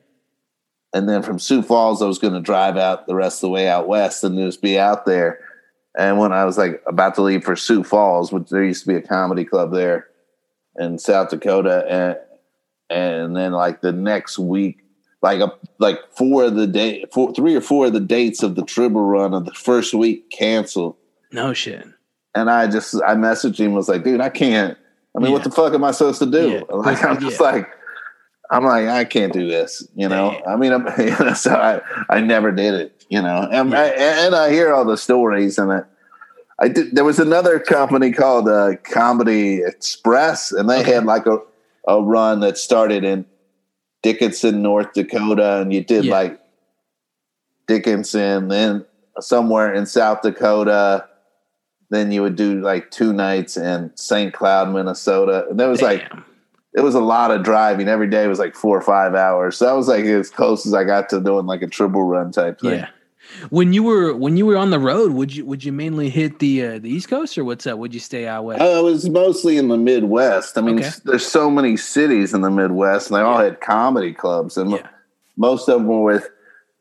and then from Sioux Falls, I was going to drive out the rest of the way out west and just be out there. And when I was like about to leave for Sioux Falls, which there used to be a comedy club there in South Dakota, and and then like the next week, like a like four of the day, four, three or four of the dates of the triple run of the first week canceled. No shit. And I just I messaged him was like, dude, I can't. I mean, what the fuck am I supposed to do? Yeah. (laughs) Like I'm just Yeah. like. I'm like, I can't do this, you know. Damn. I mean, I'm, (laughs) you know, so I, I never did it, you know. And, Yeah. I, and I hear all the stories, and I, I did. There was another company called uh, Comedy Express, and they Okay. had like a, a run that started in Dickinson, North Dakota, and you did Yeah. like Dickinson, then somewhere in South Dakota. Then you would do like two nights in St. Cloud, Minnesota. And there was like it was a lot of driving. Every day was like four or five hours. So that was like as close as I got to doing like a triple run type thing. Yeah. When you were when you were on the road, would you would you mainly hit the uh, the East Coast or what's up? Would you stay out west? Uh, it was mostly in the Midwest. I mean, Okay. there's so many cities in the Midwest, and they all had comedy clubs, and yeah. most of them were with.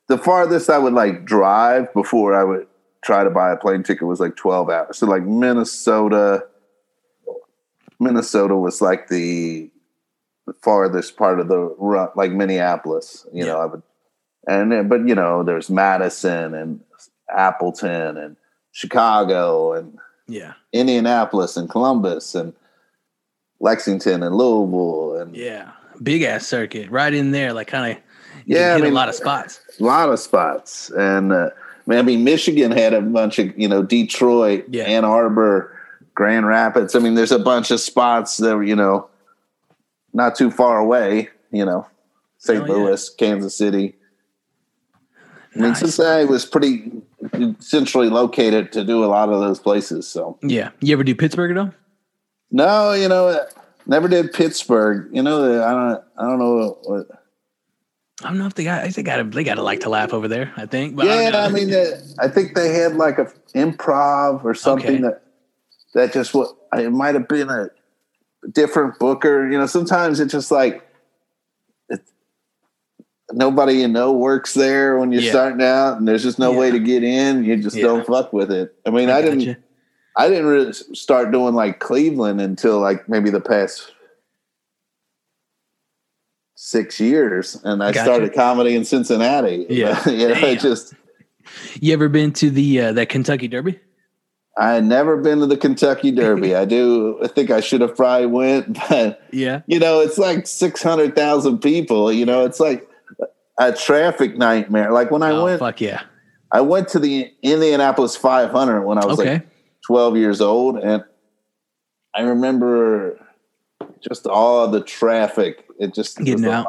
The farthest I would like drive before I would try to buy a plane ticket was like 12 hours. So like Minnesota, Minnesota was like the, the farthest part of the run, like Minneapolis. You know, I would, and then- but you know, there's Madison and Appleton and Chicago and Yeah. Indianapolis and Columbus and Lexington and Louisville and Yeah. Big ass circuit right in there, like kind of Yeah, I mean- a lot of spots. a lot of spots. And uh, I mean, Michigan had a bunch of you know Detroit, Yeah. Ann Arbor, Grand Rapids. I mean, there's a bunch of spots that were you know not too far away. You know, St. Oh, yeah. Louis, Kansas City. I mean, Nice. Cincinnati was pretty centrally located to do a lot of those places. So Yeah. You ever do Pittsburgh at all? no, you know, never did Pittsburgh. You know, I don't, I don't know what. I don't know if they got. I think they got. They got to like to laugh over there. I think. But I, yeah, don't I, mean, uh, I think they had like a improv or something Okay. that that just what it might have been a different booker. You know, sometimes it's just like nobody you know works there when you're Yeah. starting out, and there's just no Yeah. way to get in. You just Yeah. don't fuck with it. I mean, I, didn't. gotcha. I didn't really start doing like Cleveland until like maybe the past six years, and I Gotcha. started comedy in Cincinnati. (laughs) Yeah. you know, it just. You ever been to the uh, that Kentucky Derby? I had never been to the Kentucky Derby. (laughs) I do. I think I should have probably went, (laughs) but Yeah. you know, it's like six hundred thousand people. You know, it's like a traffic nightmare. Like when I oh went, fuck yeah. I went to the Indianapolis 500 when I was Okay. like twelve years old, and I remember just all the traffic. It just Getting out.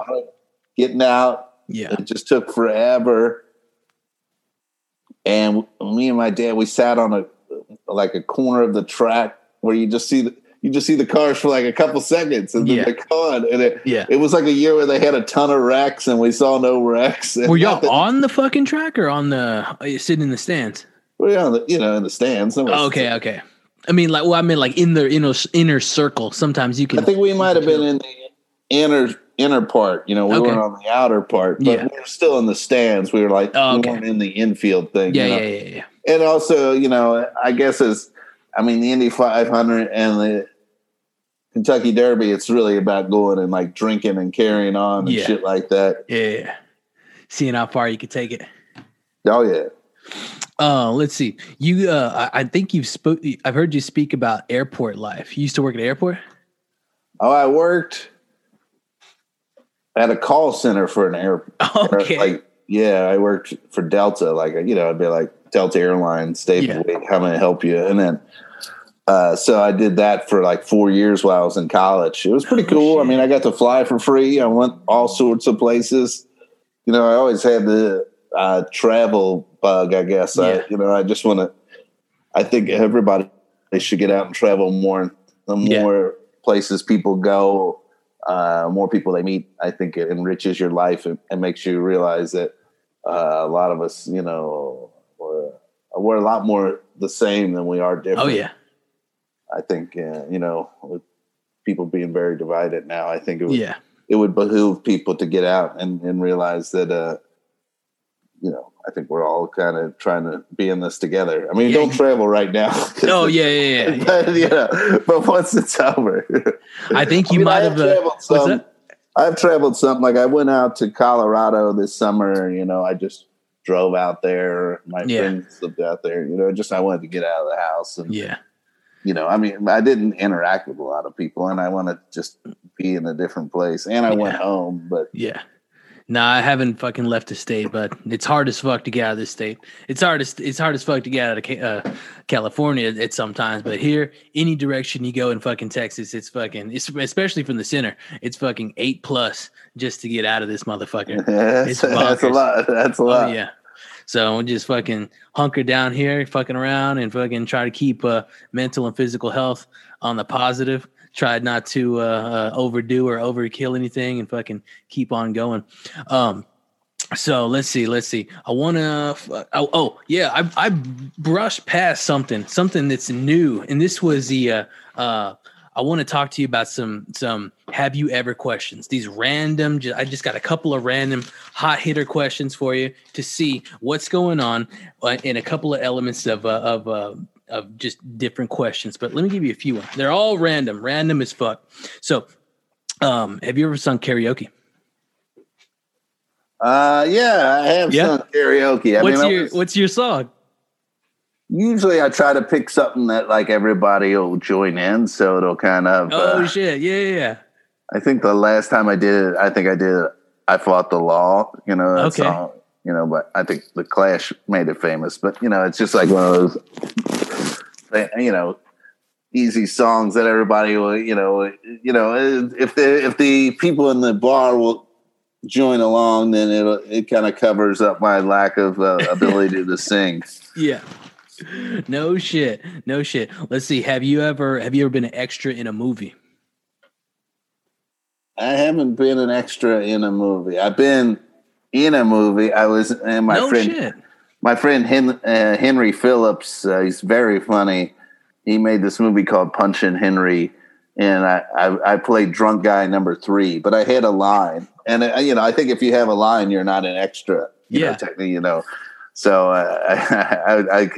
getting out. yeah. It just took forever. And me and my dad, we sat on a like a corner of the track where you just see the you just see the cars for like a couple seconds and then Yeah. they're gone. And it, Yeah. it was like a year where they had a ton of wrecks and we saw no wrecks. Were y'all nothing. on the fucking track or on the are you sitting in the stands? We were on the, you know, in the stands. Oh, okay, okay. I mean, like, well, I mean, like in the inner inner circle. Sometimes you can. I think we might have been in the inner inner part. You know, we Okay. weren't on the outer part, but Yeah. we were still in the stands. We were like Oh, we weren't in the infield thing. Yeah, you know? yeah, yeah, yeah. and also, you know, I guess as I mean, the Indy 500 and the Kentucky Derby, it's really about going and like drinking and carrying on and Yeah. shit like that. Yeah. Seeing how far you could take it. Oh yeah, Uh, let's see. You, uh, I, I think you've spoke. I've heard you speak about airport life. You used to work at an airport. oh, I worked at a call center for an airport. (laughs) Okay. Like, yeah, I worked for Delta. Like, you know, I'd be like Delta Airlines, David, Yeah. How may I help you? And then, uh, so I did that for like four years while I was in college. It was pretty Oh, cool. I mean, I got to fly for free. I went all sorts of places. You know, I always had the uh, travel bug. I guess. Yeah. I, you know, I just want to. I think everybody should get out and travel more. The Yeah. more places people go, uh, more people they meet. I think it enriches your life and, and makes you realize that uh, a lot of us, you know, we're, we're a lot more the same than we are different. Oh yeah. I think uh, you know, with people being very divided now. I think it would Yeah. it would behoove people to get out and, and realize that uh you know I think we're all kind of trying to be in this together. I mean, Yeah. don't travel right now. (laughs) Oh yeah, yeah, yeah. but, you know, but once it's over, I think you I mean, might have. Uh, traveled some. I've traveled some. Like I went out to Colorado this summer. You know, I just drove out there. My Yeah. friends lived out there. You know, just I wanted to get out of the house, and Yeah. You know, I mean, I didn't interact with a lot of people, and I want to just be in a different place. And I went home, but Yeah. No, I haven't fucking left the state, but it's hard as fuck to get out of this state. It's hard as it's hard as fuck to get out of uh, California at sometimes, but here, any direction you go in fucking Texas, it's fucking, it's, especially from the center, it's fucking eight plus just to get out of this motherfucker. (laughs) that's, It's that's a lot. That's a Oh lot. yeah. So we'll just fucking hunker down here, fucking around, and fucking try to keep uh, mental and physical health on the positive. Try not to uh, uh, overdo or overkill anything, and fucking keep on going. Um, so let's see, let's see. I want to. Oh, oh, yeah, I I brushed past something, something that's new, and this was the. Uh, uh, I want to talk to you about some some have you ever questions. These random. ju- I just got a couple of random hot hitter questions for you to see what's going on, uh, and a couple of elements of uh, of uh, of just different questions. But let me give you a few. Ones. They're all random, random as fuck. So, um, have you ever sung karaoke? Uh, yeah, I have Yeah? sung karaoke. I what's mean, your was- What's your song? Usually I try to pick something that like everybody will join in, so it'll kind of. Oh uh, shit! Yeah, yeah, yeah. I think the last time I did it, I think I did. I fought the law. You know, Okay. song. You know, but I think the Clash made it famous. But you know, it's just like one of those. You know, easy songs that everybody will. You know, you know, if the if the people in the bar will join along, then it it kind of covers up my lack of uh, ability to sing. (laughs) Yeah. (laughs) No shit. No shit. Let's see. Have you ever have you ever been an extra in a movie? I haven't been an extra in a movie. I've been in a movie. I was and my no friend shit. my friend Hen, uh, Henry Phillips. Uh, he's very funny. He made this movie called Punching Henry, and I, I I played drunk guy number three. But I had a line, and uh, you know I think if you have a line, you're not an extra. You Yeah. know, technically, you know. So uh, (laughs) I, I,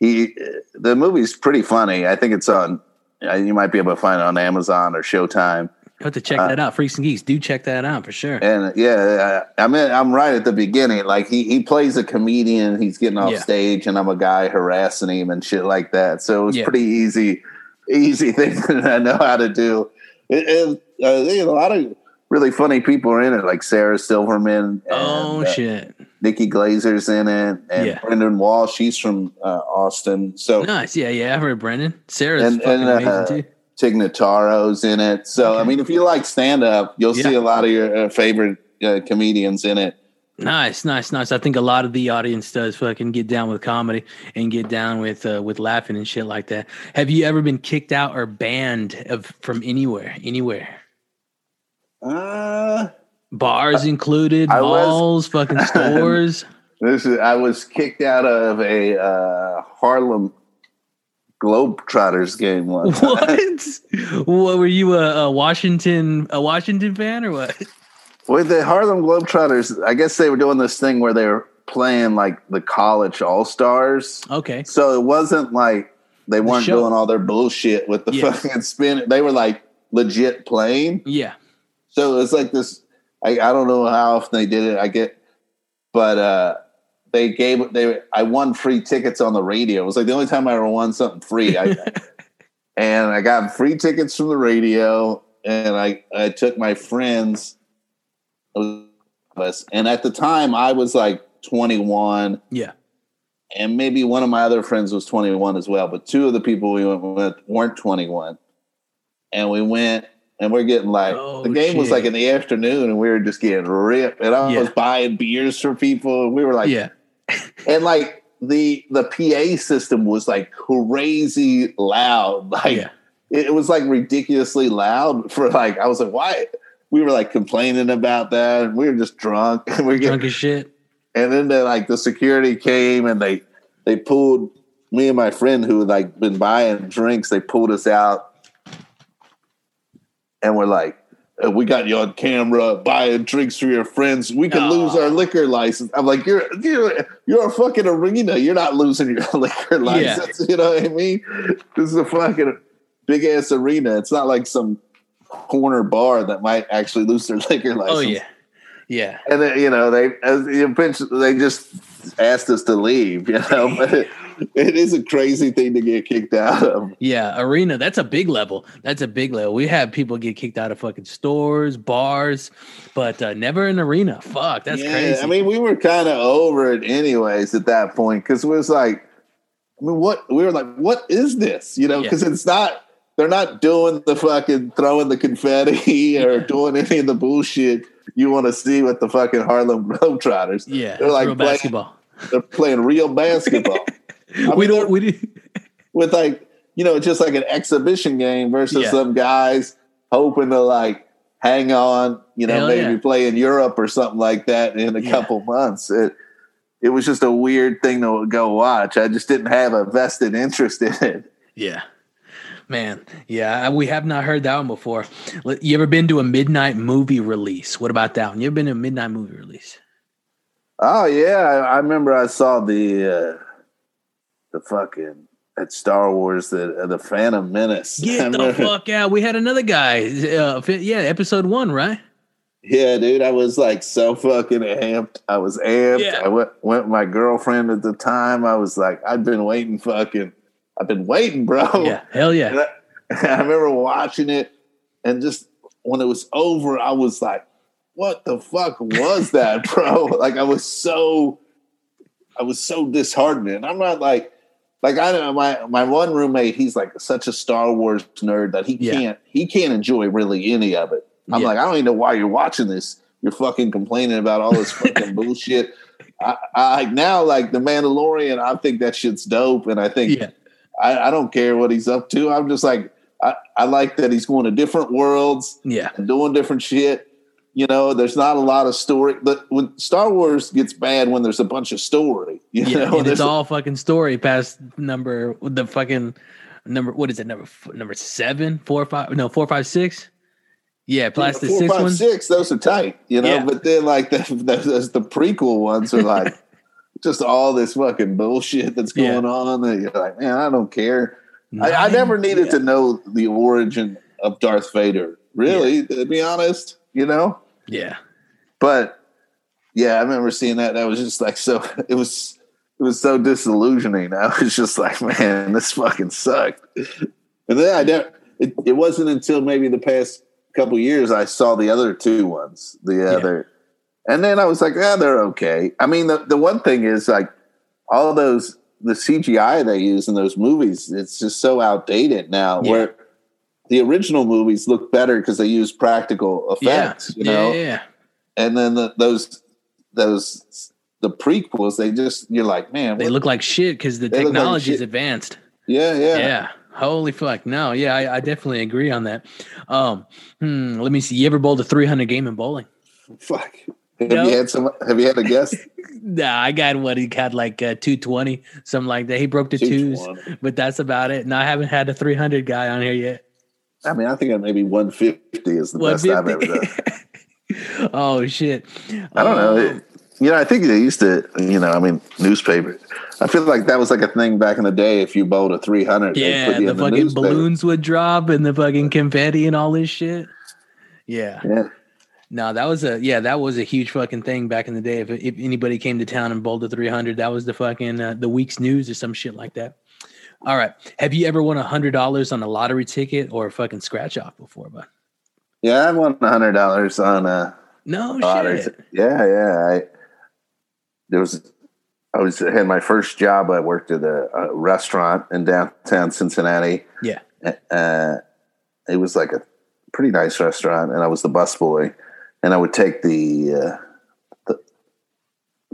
he the movie's pretty funny. I think it's on. uh, You might be able to find it on Amazon or Showtime. You have to check Uh, that out. Freaks and geeks, do check that out for sure. And yeah, I, I mean, I'm right at the beginning. Like he he plays a comedian. He's getting off Yeah. stage, and I'm a guy harassing him and shit like that. So it was Yeah. pretty easy, easy (laughs) thing that I know how to do. It, it, uh, a lot of really funny people are in it, like Sarah Silverman. And, oh uh, shit! Nikki Glazer's in it, and Yeah. Brendan Wall. She's from uh, Austin. So Nice. Yeah, yeah. I've heard Brendan. Sarah's And- fucking and, uh, amazing too. Tig Notaro's in it. So I mean, if you like stand up, you'll Yeah. see a lot of your uh, favorite uh, comedians in it. Nice, nice, nice. I think a lot of the audience does fucking get down with comedy and get down with uh, with laughing and shit like that. Have you ever been kicked out or banned of from anywhere? Anywhere? Uh, Bars included, I was- malls, fucking (laughs) stores. this is I was kicked out of a uh, Harlem Globetrotters game (laughs) once. what? what were you a, a Washington a Washington fan or what? With the Harlem Globetrotters, I guess they were doing this thing where they were playing like the college all stars. Okay. So it wasn't like they weren't show. doing all their bullshit with the Yeah. fucking spin. They were like legit playing. Yeah. So it's like this. I, I don't know how often they did it. I get, but uh, they gave they. I won free tickets on the radio. It was like the only time I ever won something free. I, (laughs) and I got free tickets from the radio, and I I took my friends. us, And at the time, I was like 21, Yeah. and maybe one of my other friends was 21 as well. But two of the people we went with weren't 21, and we went. And we're getting like Oh, the game was like in the afternoon, and we were just getting ripped. And I Yeah. was buying beers for people, and we were like, yeah. (laughs) and like the the PA system was like crazy loud. (laughs) Like Yeah. it, it was like ridiculously loud for like I was like, why? We were like complaining about that, and we were just drunk, (laughs) and we're Drunk as shit. and then the, like the security came and they they pulled me and my friend who had like been buying drinks. They pulled us out and we're like, uh, we got you on camera buying drinks for your friends. We can lose our liquor license. I'm like, you're you're you're a fucking arena. You're not losing your (laughs) liquor license. You know what I mean? This is a fucking big ass arena. It's not like some corner bar that might actually lose their (laughs) liquor license. Oh yeah, yeah. And then, you know, they as eventually they just asked us to leave, you know. (laughs) It, is a crazy thing to get kicked out of. Yeah, arena. That's a big level. That's a big level. We have people get kicked out of fucking stores, bars, but uh, never an arena. Fuck, that's Yeah, crazy. I mean, we were kind of over it anyways at that point because it was like, I mean, what we were like, what is this? You know, Yeah. because it's not. They're not doing the fucking throwing the confetti (laughs) or Yeah. doing any of the bullshit you want to see with the fucking Harlem Globetrotters. yeah, they're like playing- basketball. They're playing real basketball. (laughs) I we mean, don't. We didn't. with like you know just like an exhibition game versus Yeah. some guys hoping to like hang on you know Hell maybe yeah. play in europe or something like that in a Yeah. couple months it it was just a weird thing to go watch i just didn't have a vested interest in it Yeah. Man, yeah, we have not heard that one before. You ever been to a midnight movie release? What about that one? You ever been to a midnight movie release? oh yeah i, I remember i saw the uh the fucking at star wars the uh, the phantom menace Get (laughs) the fuck out! We had another guy. Uh, yeah, episode one, right? Yeah, dude, I was like so fucking amped. I was amped. Yeah. I went went with my girlfriend at the time. I was like, I've been waiting, fucking, I've been waiting, bro. Yeah, (laughs) hell yeah. I, (laughs) I remember watching it, and just when it was over, I was like, "What the fuck was that, bro?" like I was so, I was so disheartened. And I'm not like, like I don't know my my one roommate. He's like such a Star Wars nerd that he Yeah. can't he can't enjoy really any of it. I'm Yeah. like, I don't even know why you're watching this. You're fucking complaining about all this fucking (laughs) bullshit. I, I now like the Mandalorian. I think that shit's dope, and I think Yeah, I, I don't care what he's up to. I'm just like, I, I like that he's going to different worlds yeah, and doing different shit. You know, there's not a lot of story. But when Star Wars gets bad, when there's a bunch of story, (laughs) you yeah. know, it's all fucking story past number the fucking number. What is it? Number number seven, four, five? No, four, five, six. Yeah, past the four, six five, one. six, Those are tight, you know. Yeah. But then, like (laughs) the, the the prequel ones are like (laughs) just all this fucking bullshit that's Yeah. going on. That you're like, man, I don't care. I, I never needed Yeah. to know the origin of Darth Vader. Really, to be honest, you know. Yeah, But yeah, I remember seeing that. That was just like so. (laughs) It was it was so disillusioning. I was just like, man, this fucking sucked. And then I never. It, it wasn't until maybe the past couple years I saw the other two ones. The other, and then I was like, yeah, they're okay. I mean, the the one thing is like all those the CGI they use in those movies. It's just so outdated now. Yeah. Where the original movies look better because they use practical yeah, effects. You know, yeah, yeah. and then the, those those the prequels they just you're like man They what- look like shit because the They look like technology is advanced. yeah, yeah Yeah. Holy fuck. No, yeah, I, I definitely agree on that. Um, hmm, let me see. You ever bowled a 300 game in bowling? fuck have No. you had some have you had a guess? (laughs) Nah, I got what he got like uh, 220, something like that. He broke the twos, but that's about it. And I haven't had a 300 guy on here yet. I mean i think maybe 150 is the best i've ever done (laughs) oh shit. i don't know Um, It- you know i think they used to you know i mean newspaper i feel like that was like a thing back in the day if you bowled a 300 yeah, the in fucking newspaper. balloons would drop and the fucking confetti and all this shit. Yeah. yeah No, that was a yeah, that was a huge fucking thing back in the day. If if anybody came to town and bowled a 300, that was the fucking uh, the week's news or some shit like that. All right, have you ever won a hundred dollars on a lottery ticket or a fucking scratch off before, bud? yeah i won a hundred dollars on a No lottery. shit. Yeah, yeah. I there was I was I had my first job. I worked at a, a restaurant in downtown Cincinnati. Yeah. Uh, it was like a pretty nice restaurant, and I was the busboy, and I would take the. Uh, the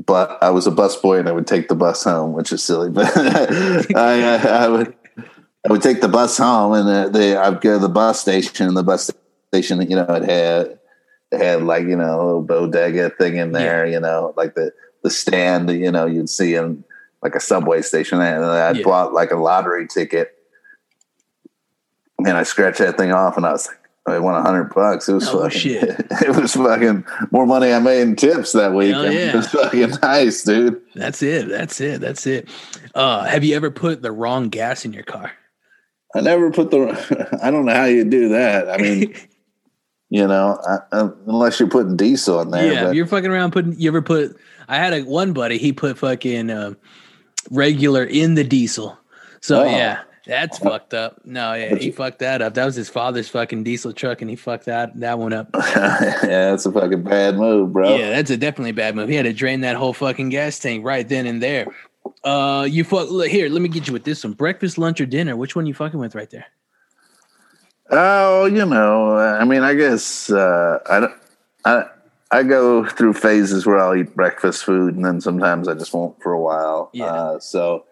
but I was a busboy, and I would take the bus home, which is silly, but (laughs) I, I, I would I would take the bus home, and uh, the I'd go to the bus station, and the bus station, you know, it had it had like you know a little bodega thing in there, you know, like the the stand, you know, you'd see in like a subway station, and I Yeah. bought like a lottery ticket, and I scratched that thing off, and I was like, I won a hundred bucks. It was Oh, fucking. shit. (laughs) It was fucking more money I made in tips that week. Yeah. It was (laughs) fucking nice, dude. That's it. That's it. That's it. Uh, have you ever put the wrong gas in your car? I never put the. (laughs) I don't know how you do that. I mean, you know, I, I, unless you're putting diesel in there. yeah, but you're fucking around putting. You ever put? I had a one buddy. He put fucking uh, regular in the diesel. So Oh. yeah, that's fucked up. No, yeah, he fucked that up. That was his father's fucking diesel truck, and he fucked that that one up. (laughs) yeah, that's a fucking bad move, bro. Yeah, that's a definitely bad move. He had to drain that whole fucking gas tank right then and there. Uh, you fuck look, here. Let me get you with this one: breakfast, lunch, or dinner. Which one you fucking with right there? Oh, you know, I mean, I guess uh, I don't. I I go through phases where I'll eat breakfast food, and then sometimes I just won't for a while. Yeah. Uh, so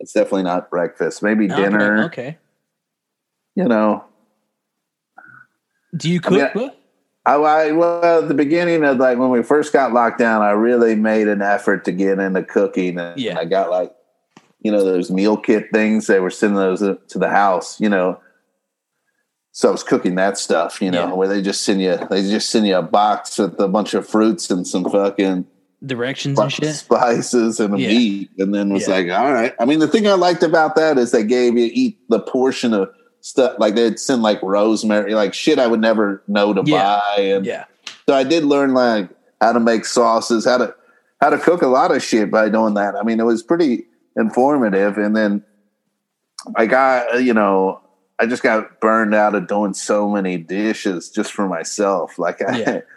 it's definitely not breakfast. Maybe dinner. Okay. You know, Do you cook? mean, I- bud? I, I well at the beginning of like when we first got locked down, I really made an effort to get into cooking, and Yeah. I got like you know those meal kit things. They were sending those to the house, you know. So I was cooking that stuff, you know, Yeah. where they just send you they just send you a box with a bunch of fruits and some fucking Directions and shit. spices and a Yeah. meat, and then was Yeah. like, all right. I mean, the thing I liked about that is they gave you eat the portion of stuff like they'd send like rosemary, like shit I would never know to Yeah. buy, and Yeah. so I did learn like how to make sauces, how to how to cook a lot of shit by doing that. I mean, it was pretty informative. And then I got you know I just got burned out of doing so many dishes just for myself. Like I. (laughs)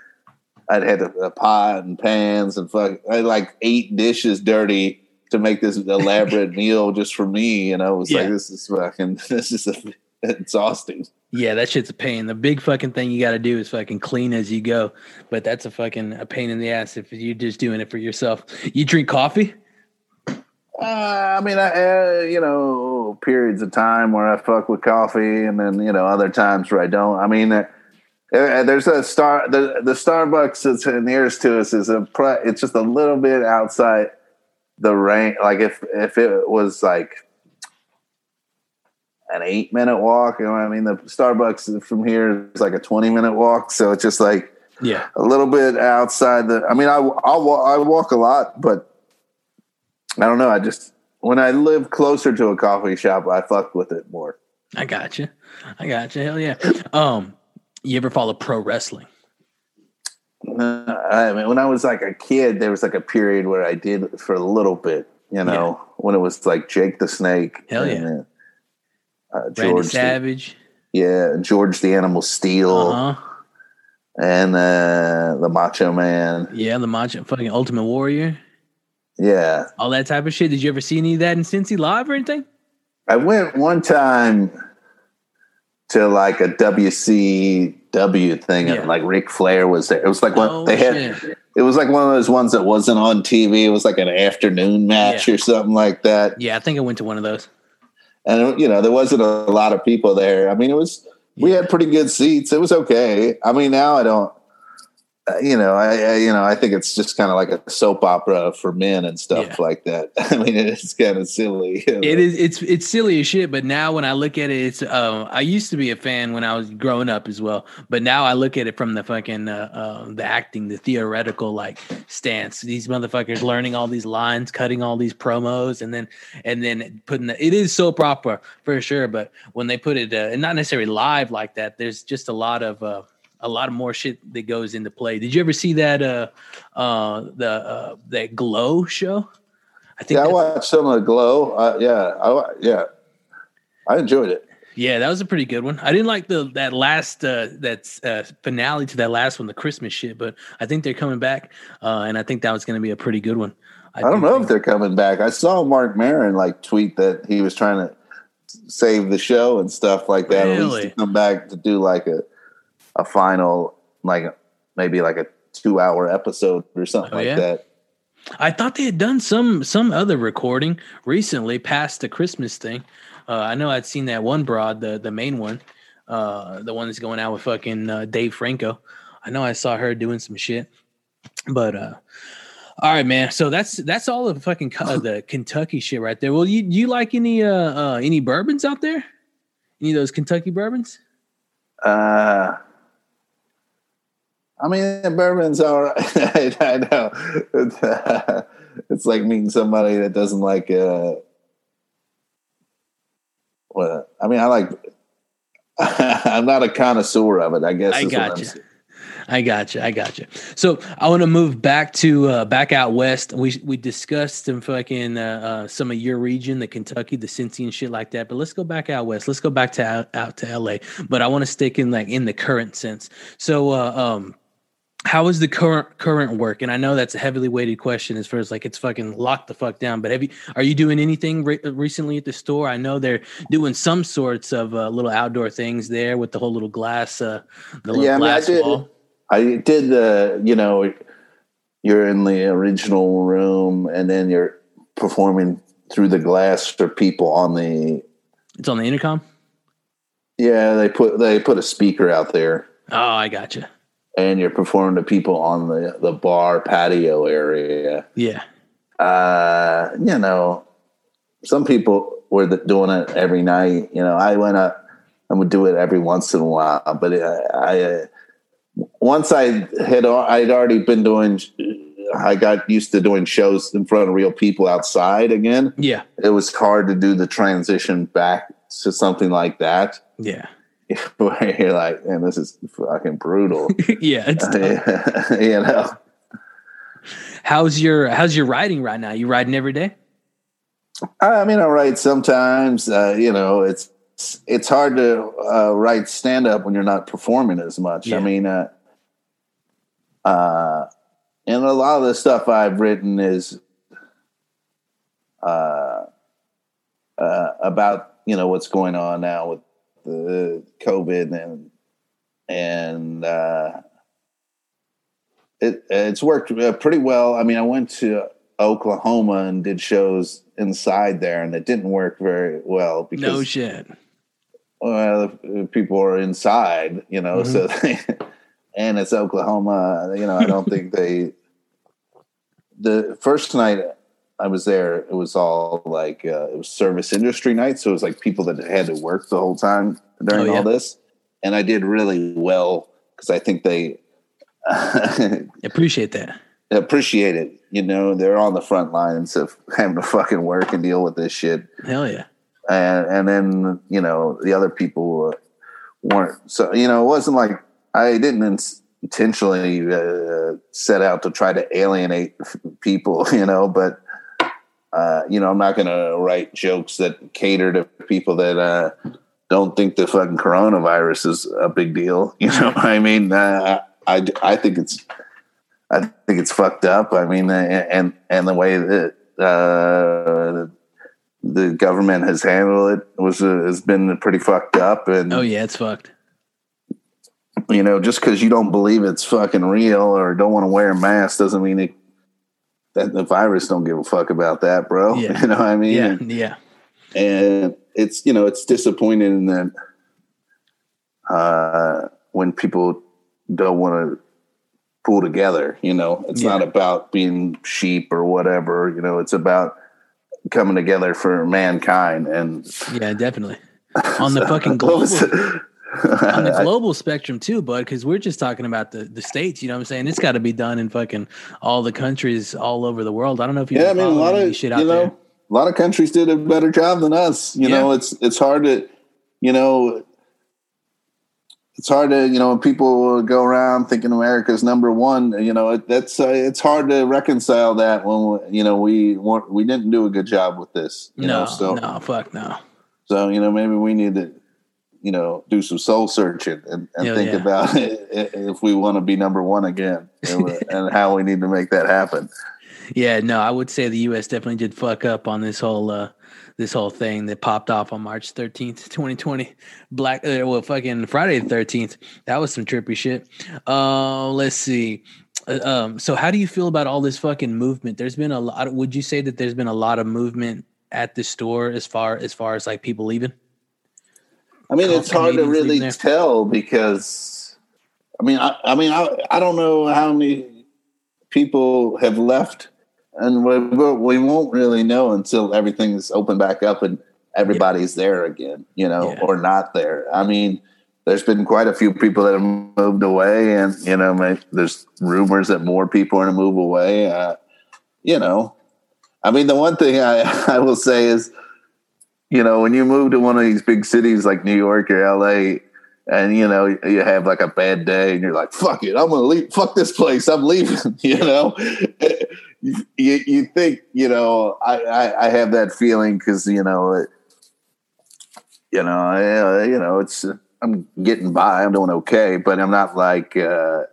I'd had a, a pot and pans and fuck. I had like eight dishes dirty to make this elaborate (laughs) meal just for me. You know, it was Yeah. like this is fucking (laughs) this is exhausting. Yeah, that shit's a pain. The big fucking thing you got to do is fucking clean as you go. But that's a fucking a pain in the ass if you're just doing it for yourself. You drink coffee? Uh, I mean, I uh, you know periods of time where I fuck with coffee, and then you know other times where I don't. I mean, uh, there's a star the the Starbucks that's nearest to us is a it's just a little bit outside the range. Like if if it was like an eight minute walk, you know, what I mean, the Starbucks from here is like a twenty minute walk, so it's just like Yeah. a little bit outside the. I mean, I I'll, wa- I walk a lot, but I don't know. I just when I live closer to a coffee shop, I fuck with it more. I got you. I got you. Hell yeah. Um, you ever follow pro wrestling? Uh, I mean, when I was like a kid, there was like a period where I did for a little bit. You know, when it was like Jake the Snake. Hell yeah. uh, uh, George, the, Savage. yeah, George the Animal Steele, Uh huh. and uh, the Macho Man. Yeah, the Macho fucking Ultimate Warrior. Yeah, All that type of shit. Did you ever see any of that in Cincy live or anything? I went one time to like a WCW thing, Yeah. and like Ric Flair was there. It was like one Oh, they had. shit. It was like one of those ones that wasn't on TV. It was like an afternoon match Yeah. or something like that. Yeah, I think I went to one of those. And you know, there wasn't a lot of people there. I mean, it was we Yeah. had pretty good seats. It was okay. I mean, now I don't. Uh, you know, I, I you know I think it's just kind of like a soap opera for men and stuff Yeah. like that. (laughs) I mean, it's kind of silly. you know. It is. It's it's silly as shit. But now when I look at it, it's. Uh, I used to be a fan when I was growing up as well. But now I look at it from the fucking uh, uh, the acting, the theoretical like stance. These motherfuckers learning all these lines, cutting all these promos, and then and then putting the, it is soap opera for sure. But when they put it, uh, and not necessarily live like that, there's just a lot of. A lot of more shit that goes into play. Did you ever see that uh uh the uh that glow show? I think yeah, I watched some of the Glow. Uh, yeah, I yeah, I enjoyed it. Yeah, that was a pretty good one. I didn't like the that last uh that uh, finale to that last one, the Christmas shit, but I think they're coming back, uh, and I think that was going to be a pretty good one. I don't know if they're coming back. I saw Marc Maron like tweet that he was trying to save the show and stuff like that. At least Really? to come back to do like a a final, like maybe like a two hour episode or something Oh, like yeah? that. I thought they had done some some other recording recently past the Christmas thing. Uh, I know I'd seen that one broad, the the main one, uh, the one that's going out with fucking uh, Dave Franco. I know I saw her doing some shit, but uh, all right, man. So that's that's all the fucking (laughs) the Kentucky shit right there. Well, you you like any uh, uh any bourbons out there? Any of those Kentucky bourbons? Uh, I mean, bourbon's all right. (laughs) I, know. It's, like meeting somebody that doesn't like. Uh, well, I mean, I like. (laughs) I'm not a connoisseur of it. I guess. I got you. I got you. I got you. So I want to move back to uh, back out west. We we discussed some fucking uh, uh, some of your region, the Kentucky, the Cincy, and shit like that. But let's go back out west. Let's go back to out, out to L.A. But I want to stick in like in the current sense. So, uh, um, how is the current current work? And I know that's a heavily weighted question as far as like it's fucking locked the fuck down. But have you are you doing anything re- recently at the store? I know they're doing some sorts of uh, little outdoor things there with the whole little glass, uh, the little Yeah, I mean, I glass did- wall. I did the, you know, you're in the original room and then you're performing through the glass for people on the. It's on the intercom. Yeah, they put they put a speaker out there, Oh, I got you. And you're performing to people on the the bar patio area. Yeah, Uh, you know, some people were doing it every night. You know, I went up. and would do it every once in a while, but I, I uh, once I had I'd already been doing. I got used to doing shows in front of real people outside again. yeah, It was hard to do the transition back to something like that, yeah, (laughs) where you're like, "Man, this is fucking brutal." (laughs) yeah. It's (laughs) tough. you know. how's your how's your riding right now? You riding every day? I mean, I write sometimes. Uh, you know, it's it's hard to uh, write stand up when you're not performing as much. Yeah. I mean, uh, uh, and a lot of the stuff I've written is uh, uh, about you know what's going on now with the COVID and and uh, it it's worked uh, pretty well. I mean, I went to Oklahoma and did shows inside there, and it didn't work very well because No shit. well, people are inside, you know, so Mm-hmm. they, (laughs) and it's Oklahoma, you know, I don't think they, the first night I was there, it was all like, uh, it was service industry night. So it was like people that had to work the whole time during Oh, yeah. all this. And I did really well because I think they (laughs) Appreciate that. appreciate it. You know, they're on the front lines of (laughs) having to fucking work and deal with this shit Hell yeah. and and then you know the other people weren't so you know it wasn't like i didn't in- intentionally uh, set out to try to alienate (laughs) people you know but uh, you know i'm not going to write jokes that cater to people that uh, don't think the fucking coronavirus is a big deal. (laughs) You know i mean? Uh, i i think it's i think it's fucked up. I mean uh, and and the way that uh, the government has handled it was uh, has been pretty fucked up and Oh yeah, it's fucked. you know just because you don't believe it's fucking real or don't want to wear a mask doesn't mean it that the virus don't give a fuck about that bro (laughs) Yeah. you know what i mean Yeah, and, yeah. and it's you know it's disappointing that uh when people don't want to pull together you know it's Yeah. not about being sheep or whatever you know it's about coming together for mankind and Yeah, definitely. (laughs) On the fucking What global was? On the (laughs) global spectrum too, bud, because we're just talking about the, the states, you know what I'm saying? It's gotta be done in fucking all the countries all over the world. I don't know if you yeah, I mean, a lot of shit you know, there. a lot of countries did a better job than us. You Yeah. know, it's it's hard to, you know, it's hard to you know when people go around thinking America's number one. You know, it, that's uh, it's hard to reconcile that when you know we weren't, we didn't do a good job with this. You No, know, so no, fuck no. so you know maybe we need to. You know, do some soul searching and, and think yeah. about it (laughs) if we want to be number one again, and, (laughs) and how we need to make that happen. Yeah, no, I would say the US definitely did fuck up on this whole uh this whole thing that popped off on March 13th, 2020. Black uh, well fucking Friday the 13th. That was some trippy shit. Uh let's see. Uh, um so how do you feel about all this fucking movement? There's been a lot would you say that there's been a lot of movement at the store as far as far as like people leaving? I mean, it's hard to really tell because, I mean, I, I mean, I, I don't know how many people have left, and we, we won't really know until everything's open back up and everybody's there again, you know, Yeah. or not there. I mean, there's been quite a few people that have moved away, and you know, there's rumors that more people are going to move away. Uh, you know, I mean, the one thing I, (laughs) I will say is, you know, when you move to one of these big cities like New York or LA, and you know you have like a bad day and you're like fuck it i'm gonna leave fuck this place i'm leaving (laughs) you know? You, you think you know i i, I have that feeling because you know it, you know I, you know it's i'm getting by i'm doing okay but i'm not like uh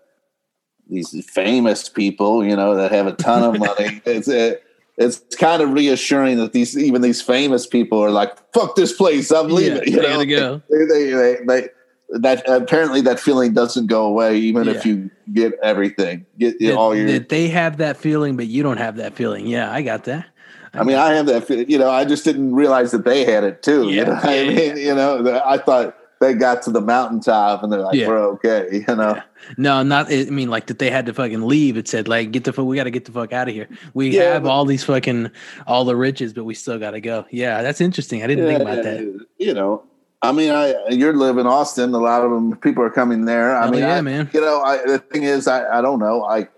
these famous people you know that have a ton of money. (laughs) It's it, it's kind of reassuring that these even these famous people are like fuck this place i'm leaving Yeah, you know go. they, they, they, they that apparently that feeling doesn't go away even if you get everything get That, all your that they have that feeling, but you don't have that feeling. Yeah, I got that. I mean, I have that. You know, I just didn't realize that they had it too. Yeah, you know, what I mean, you know, I thought they got to the mountaintop and they're like, Yeah. "We're okay." (laughs) You know, Yeah. No, not. I mean, like that they had to fucking leave. It said like, get the fuck. We got to get the fuck out of here. We Yeah, have but- all these fucking all the riches, but we still got to go. Yeah, that's interesting. I didn't think about that. You know, I mean, I you're living in Austin. A lot of them people are coming there. I Hell mean, yeah, I, man. You know, I, the thing is, I I don't know. I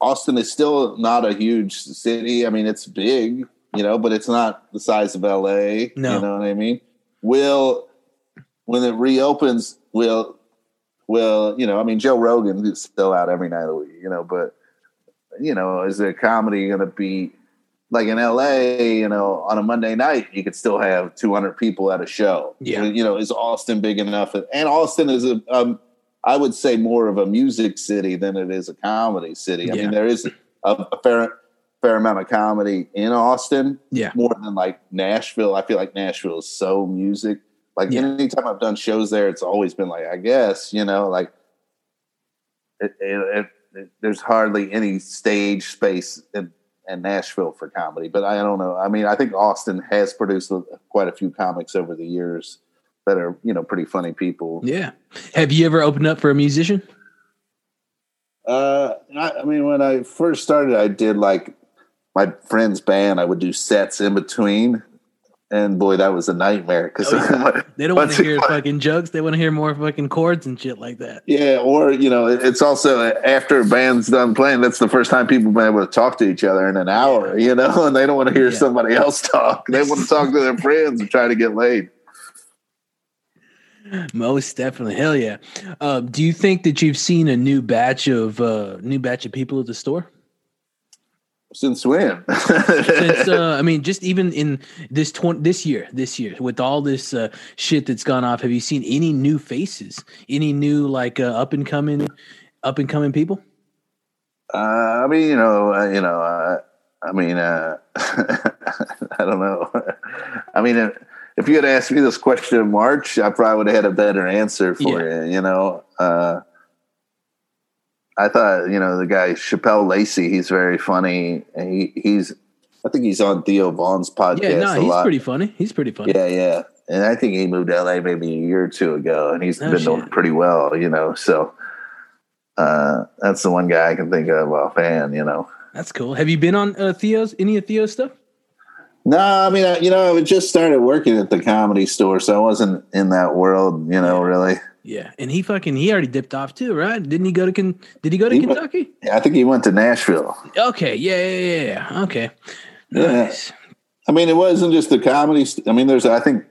Austin is still not a huge city. I mean, it's big, you know, but it's not the size of LA. No. You know what I mean? Will when it reopens, will will you know? I mean, Joe Rogan is still out every night of the week, you know, but you know, is the comedy going to be like in LA? You know, on a Monday night, you could still have 200 people at a show. Yeah. you know, is Austin big enough? And Austin is a um, I would say more of a music city than it is a comedy city. I Yeah. mean, there is a, a fair fair amount of comedy in Austin, Yeah, more than like Nashville. I feel like Nashville is so music. Like Yeah. anytime I've done shows there, it's always been like I guess you know like it, it, it, there's hardly any stage space in, in Nashville for comedy. But I don't know. I mean, I think Austin has produced quite a few comics over the years that are you know pretty funny people. yeah. Have you ever opened up for a musician? Uh, I, I mean, when I first started, I did like my friend's band. I would do sets in between, and boy, that was a nightmare because Oh, (laughs) They don't want to hear fucking jokes. They want to hear more fucking chords and shit like that. yeah, or you know, it's also after a band's done playing. That's the first time people have been able to talk to each other in an hour. You know, (laughs) and they don't want to hear Yeah. somebody else talk. They want to talk to their friends and try to get laid. Most definitely, hell yeah. Uh, do you think that you've seen a new batch of uh, new batch of people at the store? Since when? (laughs) Since uh, I mean, just even in this twenty this year, this year with all this uh, shit that's gone off, have you seen any new faces? Any new like uh, up and coming, up and coming people? Uh, I mean, you know, uh, you know, uh, I mean, uh, (laughs) I don't know. (laughs) I mean, if- if you had asked me this question in March, I probably would have had a better answer for you. You know, uh, I thought, you know, the guy Shapel Lacey, he's very funny, and he, he's, I think he's on Theo Von's podcast Yeah, no, he's lot. pretty funny. He's pretty funny. Yeah, yeah. And I think he moved to LA maybe a year or two ago, and he's Oh, been doing pretty well, you know. So uh, that's the one guy I can think of offhand, you know. That's cool. Have you been on uh, Theo's any of Theo's stuff? No, I mean, I- you know, I just started working at the comedy store, so I wasn't in that world, you know, really. Yeah, and he fucking he already dipped off too, right? Didn't he go to Ken- Did he go to He went- Kentucky? I think he went to Nashville. Okay, yeah, yeah, yeah, yeah. Okay, Yeah. nice. I mean, it wasn't just the comedy. St- I mean, there's, I think,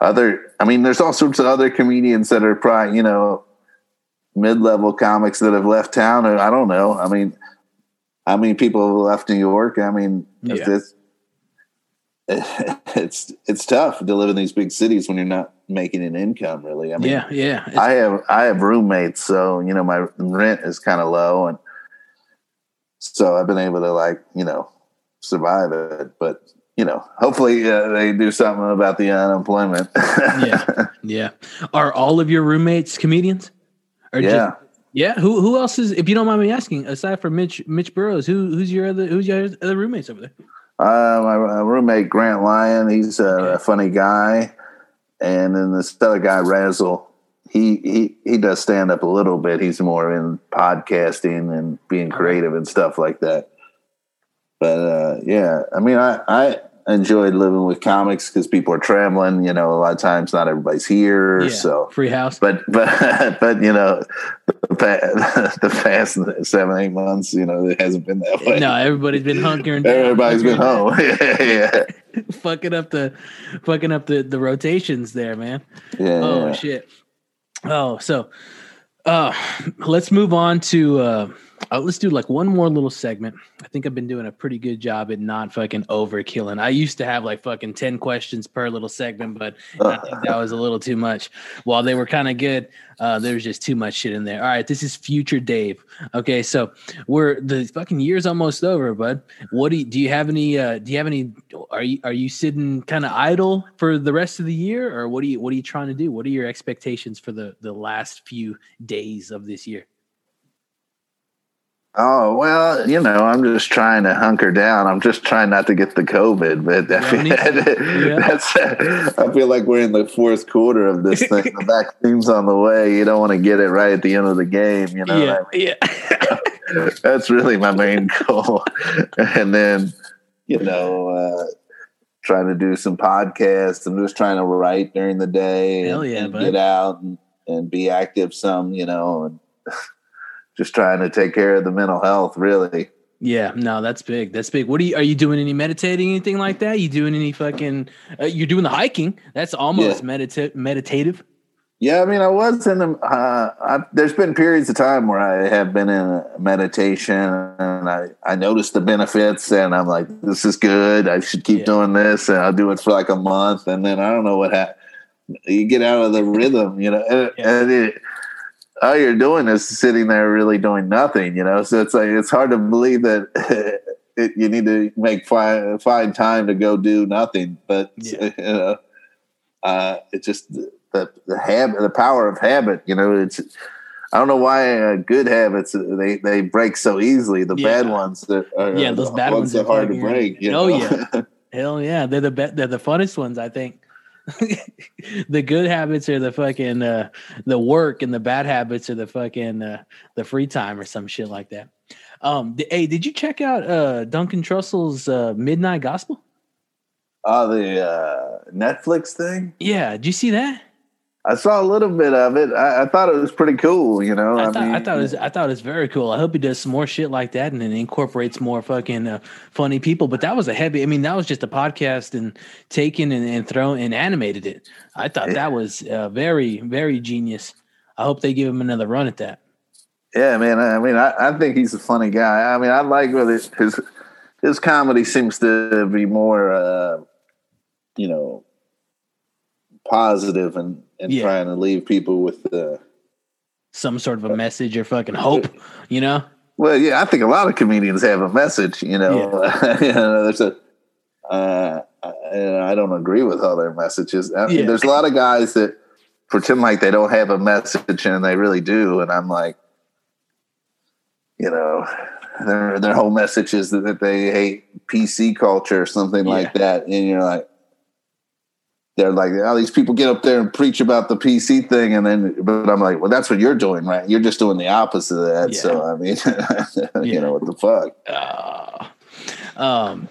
other. I mean, there's all sorts of other comedians that are probably, you know, mid-level comics that have left town. Or I don't know. I mean, how many people have left New York? I mean, Yeah. it's, (laughs) it's it's tough to live in these big cities when you're not making an income. Really, I mean, yeah, yeah. It's- I have I have roommates, so you know my rent is kind of low, and so I've been able to like you know survive it. But you know, hopefully uh, they do something about the unemployment. Yeah. (laughs) yeah. Are all of your roommates comedians? Or yeah. Just, yeah. Who who else is? If you don't mind me asking, aside from Mitch Mitch Burrows, who who's your other who's your other roommates over there? Uh, my roommate Grant Lyon, he's a, Okay. a funny guy, and then this other guy Razzle, he he he does stand up a little bit. He's more in podcasting and being creative and stuff like that. But uh, yeah, I mean, I I enjoyed living with comics because people are traveling. You know, a lot of times not everybody's here, Yeah, so free house. but but (laughs) but you know the past, (laughs) the past seven eight months you know it hasn't been that way No, everybody's been hunkering everybody's been (laughs) home yeah yeah fucking up the fucking up the the rotations there, man. yeah Oh shit. Oh, so uh let's move on to uh uh, let's do like one more little segment. I think I've been doing a pretty good job at not fucking overkilling. I used to have like fucking 10 questions per little segment, but I think that was a little too much. While they were kind of good, uh, there was just too much shit in there. All right, this is future Dave. Okay, so we're the fucking year's almost over, bud. What do you, do you have any uh do you have any are you are you sitting kind of idle for the rest of the year or what are you what are you trying to do? What are your expectations for the the last few days of this year? Oh well you know i'm just trying to hunker down. I'm just trying not to get the covid but (laughs) I feel, Yeah. that's i feel like we're in the fourth quarter of this thing. The (laughs) vaccine's on the way. You don't want to get it right at the end of the game you know yeah, yeah. (laughs) that's really my main goal. And then you know uh trying to do some podcasts. I'm just trying to write during the day Hell and, yeah, and get out and, and be active some you know and just trying to take care of the mental health really Yeah, no, that's big. That's big. What are you are you doing any meditating, anything like that? You doing any fucking uh, you're doing the hiking. That's almost medita- meditative. yeah i mean i was in a, uh, I, there's been periods of time where i have been in meditation and i i noticed the benefits and i'm like this is good i should keep Yeah. doing this and i'll do it for like a month and then i don't know what happened you get out of the rhythm you know and, Yeah. and it, all you're doing is sitting there really doing nothing you know so it's like it's hard to believe that (laughs) it, you need to make find, find time to go do nothing but Yeah. (laughs) you know uh it just the the habit the power of habit you know it's I don't know why uh, good habits they, they break so easily. The Yeah. bad ones that are Yeah, those bad ones that are hard to break. you Oh, know? yeah. (laughs) Hell yeah, they're the be- they're the funnest ones. I think. (laughs) the good habits are the fucking uh, the work, and the bad habits are the fucking uh, the free time or some shit like that. Um, d- hey, did you check out uh, Duncan Trussell's uh, Midnight Gospel? Oh, the uh, Netflix thing. Yeah, did you see that? I saw a little bit of it. I, I thought it was pretty cool. You know, I, I, thought, mean, I thought it was I thought it was very cool. I hope he does some more shit like that and then incorporates more fucking uh, funny people. But that was a heavy. I mean, that was just a podcast and taken and, and thrown and animated it. I thought Yeah. that was uh, very very genius. I hope they give him another run at that. Yeah, man. I mean, I, I think he's a funny guy. I mean, I like his his, his comedy seems to be more, uh, you know, positive and and Yeah. trying to leave people with the. Some sort of a message or fucking hope, you know? Well, yeah, I think a lot of comedians have a message. You know, (laughs) you know there's a. Uh, I, I don't agree with all their messages. I mean, Yeah. There's a lot of guys that pretend like they don't have a message, and they really do. And I'm like, you know, their their whole message is that, that they hate PC culture or something like that, and you're like. They're like, oh, these people get up there and preach about the PC thing, and then, but I'm like, well, that's what you're doing, right? You're just doing the opposite of that. Yeah. So, I mean, (laughs) Yeah. you know what the fuck? Uh, um,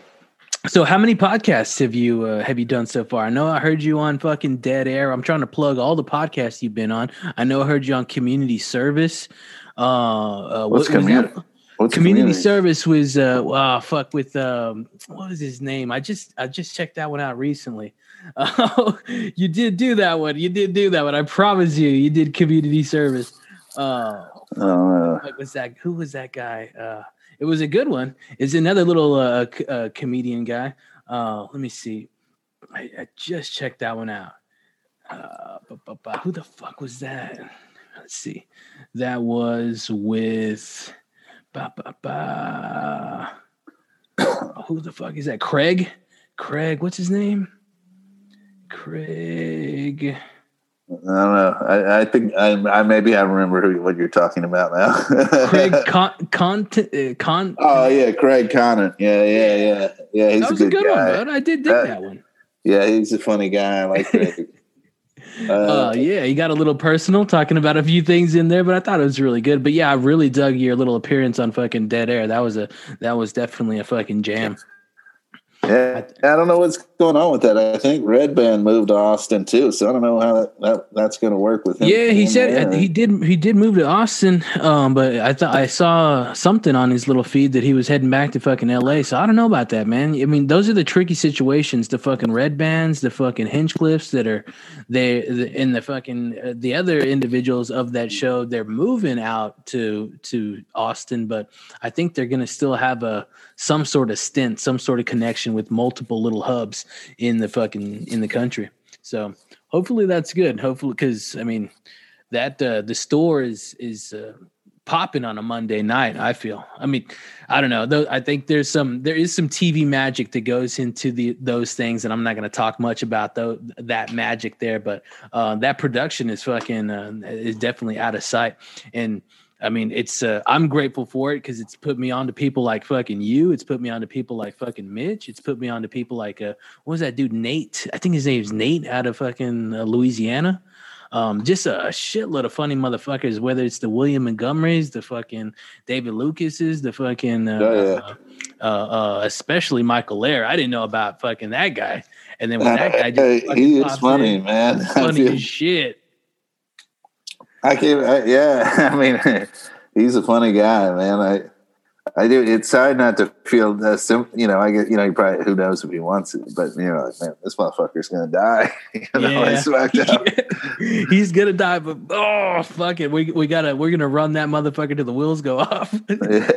so how many podcasts have you uh, have you done so far? I know I heard you on fucking Dead Air. I'm trying to plug all the podcasts you've been on. I know I heard you on Community Service. Uh, uh, What's what community? What's community service was uh wow fuck with um what was his name i just i just checked that one out recently (laughs) oh you did do that one. You did do that one. I promise you you did community service. Uh Uh, what was that? Who was that guy? Uh it was a good one. It's another little uh, c- uh comedian guy. Uh let me see. I, I just checked that one out. Uh bu- bu- bu- who the fuck was that? Let's see. That was with ba, ba, ba. (coughs) who the fuck is that? Craig? Craig what's his name craig I don't know. I, I think I, I maybe I remember who what you're talking about now. (laughs) craig con, con, uh, con oh yeah, Craig Conant. Yeah, yeah, yeah, yeah. He's that was a a good, good one guy. bud i did dig That- that one Yeah, he's a funny guy. I like Craig. (laughs) Uh, Uh, yeah, you got a little personal talking about a few things in there, but I thought it was really good. But yeah, I really dug your little appearance on fucking Dead Air. That was a that was definitely a fucking jam. Yeah, I don't know what's going on with that. I think Redban moved to Austin too, so I don't know how that, that that's going to work with him. Yeah, he said there. he did. He did move to Austin, um, but I thought I saw something on his little feed that he was heading back to fucking L.A. So I don't know about that, man. I mean, those are the tricky situations. The fucking Redbans, the fucking Hinchcliffes that are they, and the fucking uh, the other individuals of that show. They're moving out to to Austin, but I think they're going to still have a some sort of stint, some sort of connection with multiple little hubs in the fucking in the country. So hopefully that's good. Hopefully, because I mean that uh, the store is is uh, popping on a Monday night. I feel. I mean, I don't know. Though I think there's some there is some TV magic that goes into the those things, and I'm not going to talk much about though that magic there. But uh, that production is fucking uh, is definitely out of sight and I mean, it's uh, I'm grateful for it because it's put me on to people like fucking you. It's put me on to people like fucking Mitch. It's put me on to people like uh, what was that dude Nate? I think his name's Nate out of fucking uh, Louisiana. Um, just a, a shitload of funny motherfuckers. Whether it's the William Montgomerys, the fucking David Lucases, the fucking uh, Oh, yeah. uh, uh, especially Michael Lair. I didn't know about fucking that guy. And then when that (laughs) guy just he is funny, in, man. (laughs) Funny as shit. I can, I, yeah. (laughs) I mean, he's a funny guy, man. I, I do. It's hard not to feel, uh, sim, you know. I get, you know, he probably who knows if he wants it, but you know, like, man, this motherfucker's gonna die. (laughs) you know, Yeah. (laughs) He's gonna die, but oh fuck it, we we gotta we're gonna run that motherfucker till the wheels go off. Yeah,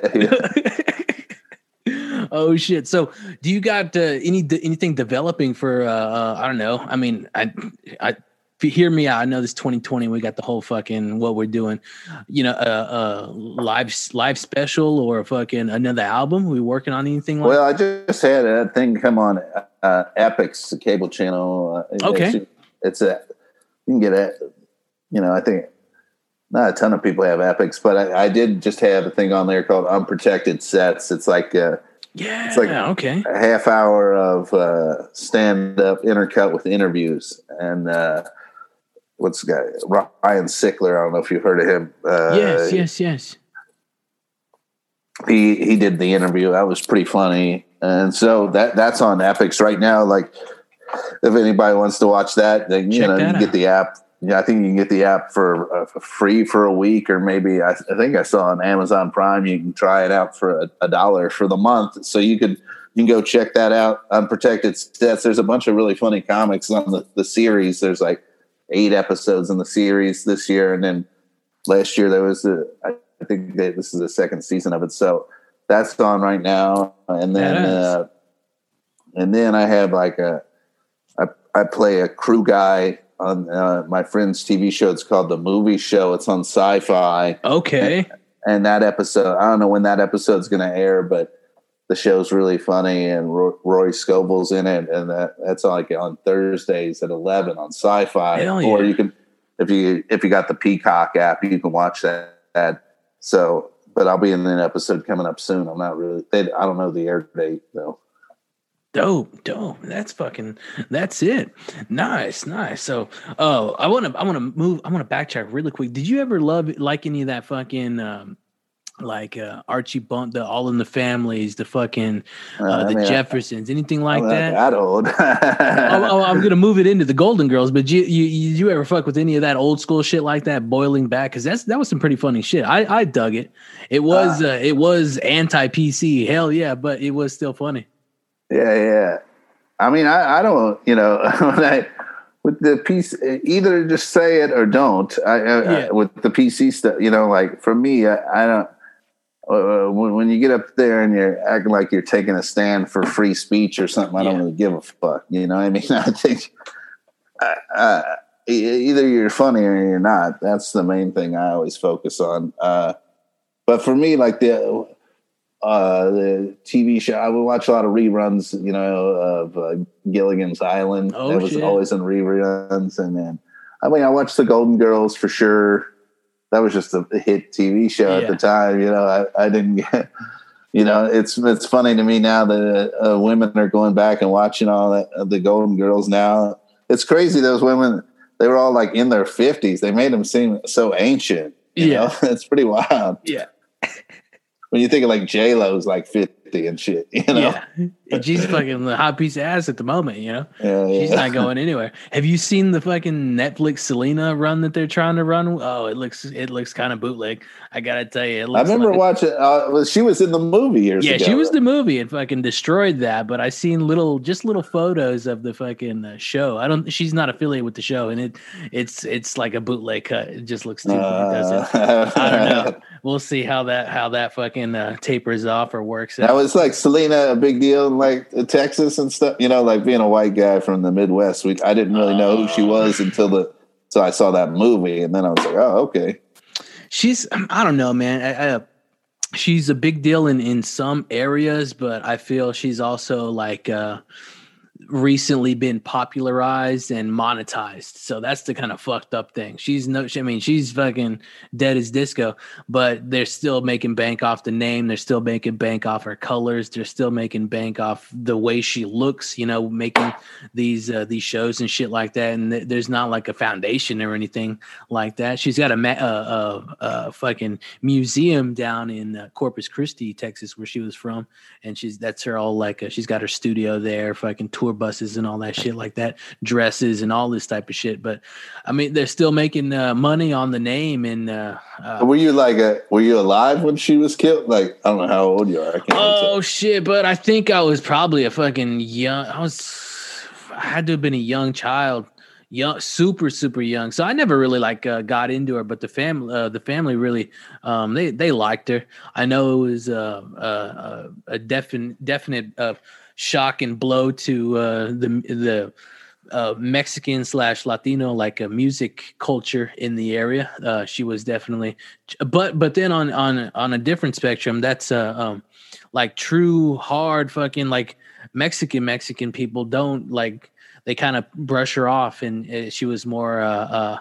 oh shit! So, do you got uh, any anything developing for? Uh, uh, I don't know. I mean, I I if you hear me out, I know this 2020. We got the whole fucking what we're doing. You know, uh, uh live live special or a fucking another album. we working on anything like? Well, I just had a thing come on uh, Epix, the cable channel. Uh, Okay. It's, it's a you can get it. You know, I think not a ton of people have Epix, but I, I did just have a thing on there called Unprotected Sets. It's like a, yeah. It's like- okay. a half hour of uh, stand up intercut with interviews. And uh, what's the guy? Ryan Sickler. I don't know if you've heard of him. Uh, yes. Yes. Yes. he he did the interview. That was pretty funny, and so that that's on Epix right now. Like, if anybody wants to watch that, then you Check know you get out. the app. Yeah, I think you can get the app for, uh, free for a week, or maybe I, I think I saw on Amazon Prime you can try it out for a, a dollar for the month. So you could you can go check that out. Unprotected sets. There's a bunch of really funny comics on the, the series. There's like eight episodes in the series this year, and then last year there was a, I think that this is the second season of it. So that's on right now. And then, uh, and then I have like a, I, I play a crew guy on uh, my friend's TV show. It's called The Movie Show. It's on sci-fi. Okay. And that episode, I don't know when that episode's going to air, but the show's really funny and Roy, Roy Scoble's in it. And that, that's like on Thursdays at 11 on sci-fi. Hell Or you can, if you, if you got the Peacock app, you can watch that. that. So, but I'll be in an episode coming up soon. I'm not really, they, I don't know the air date though. Dope, dope. That's fucking. That's it. Nice, nice. So, oh, I want to. I want to move. I want to backtrack really quick. Did you ever love like any of that fucking, um, like uh, Archie Bump, the All in the Families, the fucking uh, Uh, I the mean, Jeffersons, anything like I'm that? that old. (laughs) oh, oh, I'm gonna move it into the Golden Girls, but you, you you ever fuck with any of that old school shit like that? Boiling back, because that's that was some pretty funny shit. I I dug it. It was uh, it was anti PC, hell yeah, but it was still funny. Yeah, yeah. I mean, I, I don't, you know, (laughs) like with the piece, either just say it or don't. I, I, Yeah. I with the PC stuff, you know, like for me, I don't. Uh, when, when you get up there and you're acting like you're taking a stand for free speech or something, I don't Yeah. really give a fuck. You know, what I mean, (laughs) I think uh, either you're funny or you're not. That's the main thing I always focus on. Uh, but for me, like the uh, the TV show. I would watch a lot of reruns, you know, of uh, Gilligan's Island. Oh, that was shit. always in reruns, and then I mean, I watched the Golden Girls for sure. That was just a hit TV show at the time. You know, I, I didn't (laughs) get. You know, it's it's funny to me now that uh, women are going back and watching all that, uh, the Golden Girls now. It's crazy. Those women, they were all like in their fifties. They made them seem so ancient. You Yeah. know? (laughs) it's pretty wild Yeah, when you think of like J Lo's like fifty and shit. (laughs) You know, yeah, she's fucking the hot piece of ass at the moment, you know. Yeah, She's yeah. not going anywhere. Have you seen the fucking Netflix Selena run that they're trying to run? Oh, it looks it looks kind of bootleg. I gotta tell you, it I remember like- watching. Uh, she was in the movie years yeah, ago. she was the movie and fucking destroyed that. But I seen little, just little photos of the fucking uh, show. I don't. She's not affiliated with the show, and it it's it's like a bootleg cut. It just looks too. it doesn't- Uh, I don't know. (laughs) We'll see how that how that fucking uh, tapers off or works That out. was like Selena a big deal in like Texas and stuff. You know, like being a white guy from the Midwest. We I didn't really know who she Oh. was until the so I saw that movie, and then I was like, oh, okay. She's I don't know, man. I, I, she's a big deal in in some areas, but I feel she's also like uh recently been popularized and monetized. So that's the kind of fucked up thing. She's no I mean, she's fucking dead as disco, but they're still making bank off the name. They're still making bank off her colors. They're still making bank off the way she looks, you know, making these uh, these shows and shit like that. And th- there's not like a foundation or anything like that. She's got a ma- uh, uh, uh, fucking museum down in uh, Corpus Christi, Texas, where she was from, and she's that's her all like uh, she's got her studio there, fucking tour buses and all that shit like that, dresses and all this type of shit. But I mean, they're still making uh, money on the name and. Uh, uh, Were you like a Were you alive when she was killed? Like I don't know how old you are. I can't Oh shit! But I think I was probably a fucking young. I was. I had to have been a young child, young, super, super young. So I never really like uh, got into her. But the family, uh, the family really, um, they they liked her. I know it was uh, uh, a definite definite uh, shock and blow to uh, the the uh, Mexican slash Latino like a music culture in the area. Uh, she was definitely, but but then on on on a different spectrum, that's uh, um like true hard fucking like Mexican Mexican people don't like they kind of brush her off, and uh, she was more uh, uh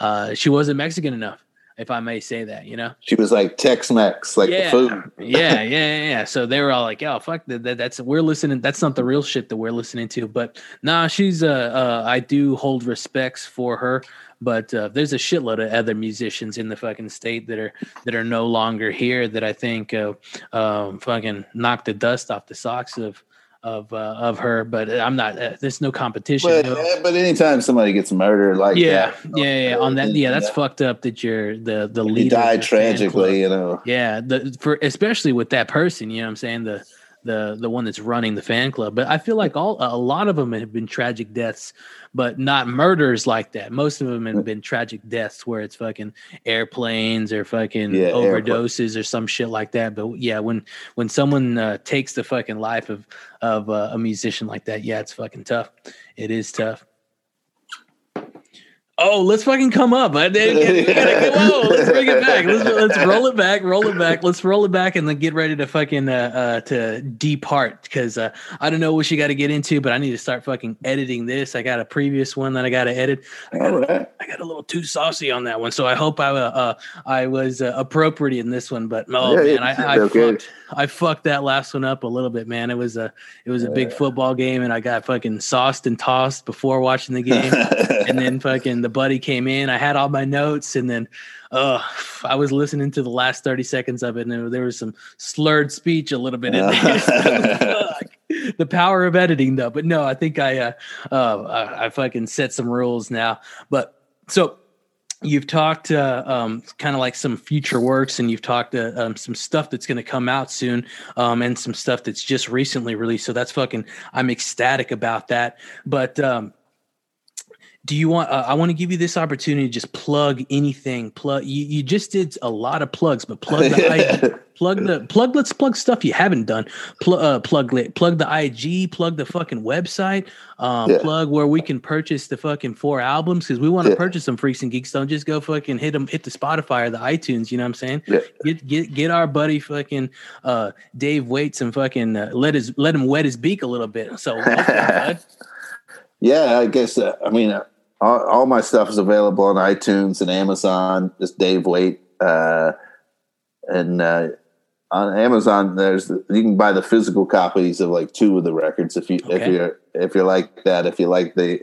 uh she wasn't Mexican enough, if I may say that, you know She was like Tex Mex, like yeah, the food. (laughs) yeah, yeah, yeah. So they were all like, "Oh, fuck that, that. That's we're listening. That's not the real shit that we're listening to." But nah, she's uh, uh I do hold respects for her. But uh, there's a shitload of other musicians in the fucking state that are that are no longer here that I think uh, um, fucking knocked the dust off the socks of of uh, of her. But I'm not. Uh, there's no competition. But, no- eh, but anytime somebody gets murdered like yeah, that, yeah, yeah. On that, yeah, that's fucked up that you're the the he leader. of died the fan club. tragically. You know, Yeah, the for especially with that person, you know what I'm saying? The the the one that's running the fan club. But I feel like all a lot of them have been tragic deaths, but not murders like that. Most of them have been tragic deaths where it's fucking airplanes or fucking Yeah, overdoses or some shit like that. But yeah, when when someone uh, takes the fucking life of of uh, a musician like that, yeah, it's fucking tough. It is tough. Oh, let's fucking come up. I gotta go- (laughs) Whoa, let's bring it back. Let's let's roll it back. Roll it back. Let's roll it back and then get ready to fucking uh, uh to depart because uh, I don't know what you got to get into, but I need to start fucking editing this. I got a previous one that I got to edit. I got, right. I got a little too saucy on that one, so I hope I uh, uh I was uh, appropriate in this one. But oh Yeah, man, I, I okay. fucked I fucked that last one up a little bit, man. It was a it was a big Yeah. football game, and I got fucking sauced and tossed before watching the game (laughs) and then fucking the buddy came in. I had all my notes, and then uh, I was listening to the last thirty seconds of it, and there, was some slurred speech a little bit in there. (laughs) The power of editing, though. But no, I think I uh, uh, I, I fucking set some rules now. But so you've talked uh, um, kind of like some future works and you've talked uh, um, some stuff that's going to come out soon um, and some stuff that's just recently released so that's fucking i'm ecstatic about that but um, do you want uh, i want to give you this opportunity to just plug anything plug you, you just did a lot of plugs but plug the IG, (laughs) plug the plug let's plug stuff you haven't done plug uh, plug plug the ig plug the fucking website um, Yeah. plug where we can purchase the fucking four albums because we want to Yeah. purchase some freaks and geeks don't just go fucking hit them hit the spotify or the itunes you know what i'm saying Yeah. get get get our buddy fucking uh Dave Waite's and fucking uh, let his let him wet his beak a little bit so. (laughs) Yeah, I guess. Uh, I mean, uh, all, all my stuff is available on iTunes and Amazon. Just Dave Waite, uh, and uh, on Amazon, there's you can buy the physical copies of like two of the records if you if you're if you like that. If you like the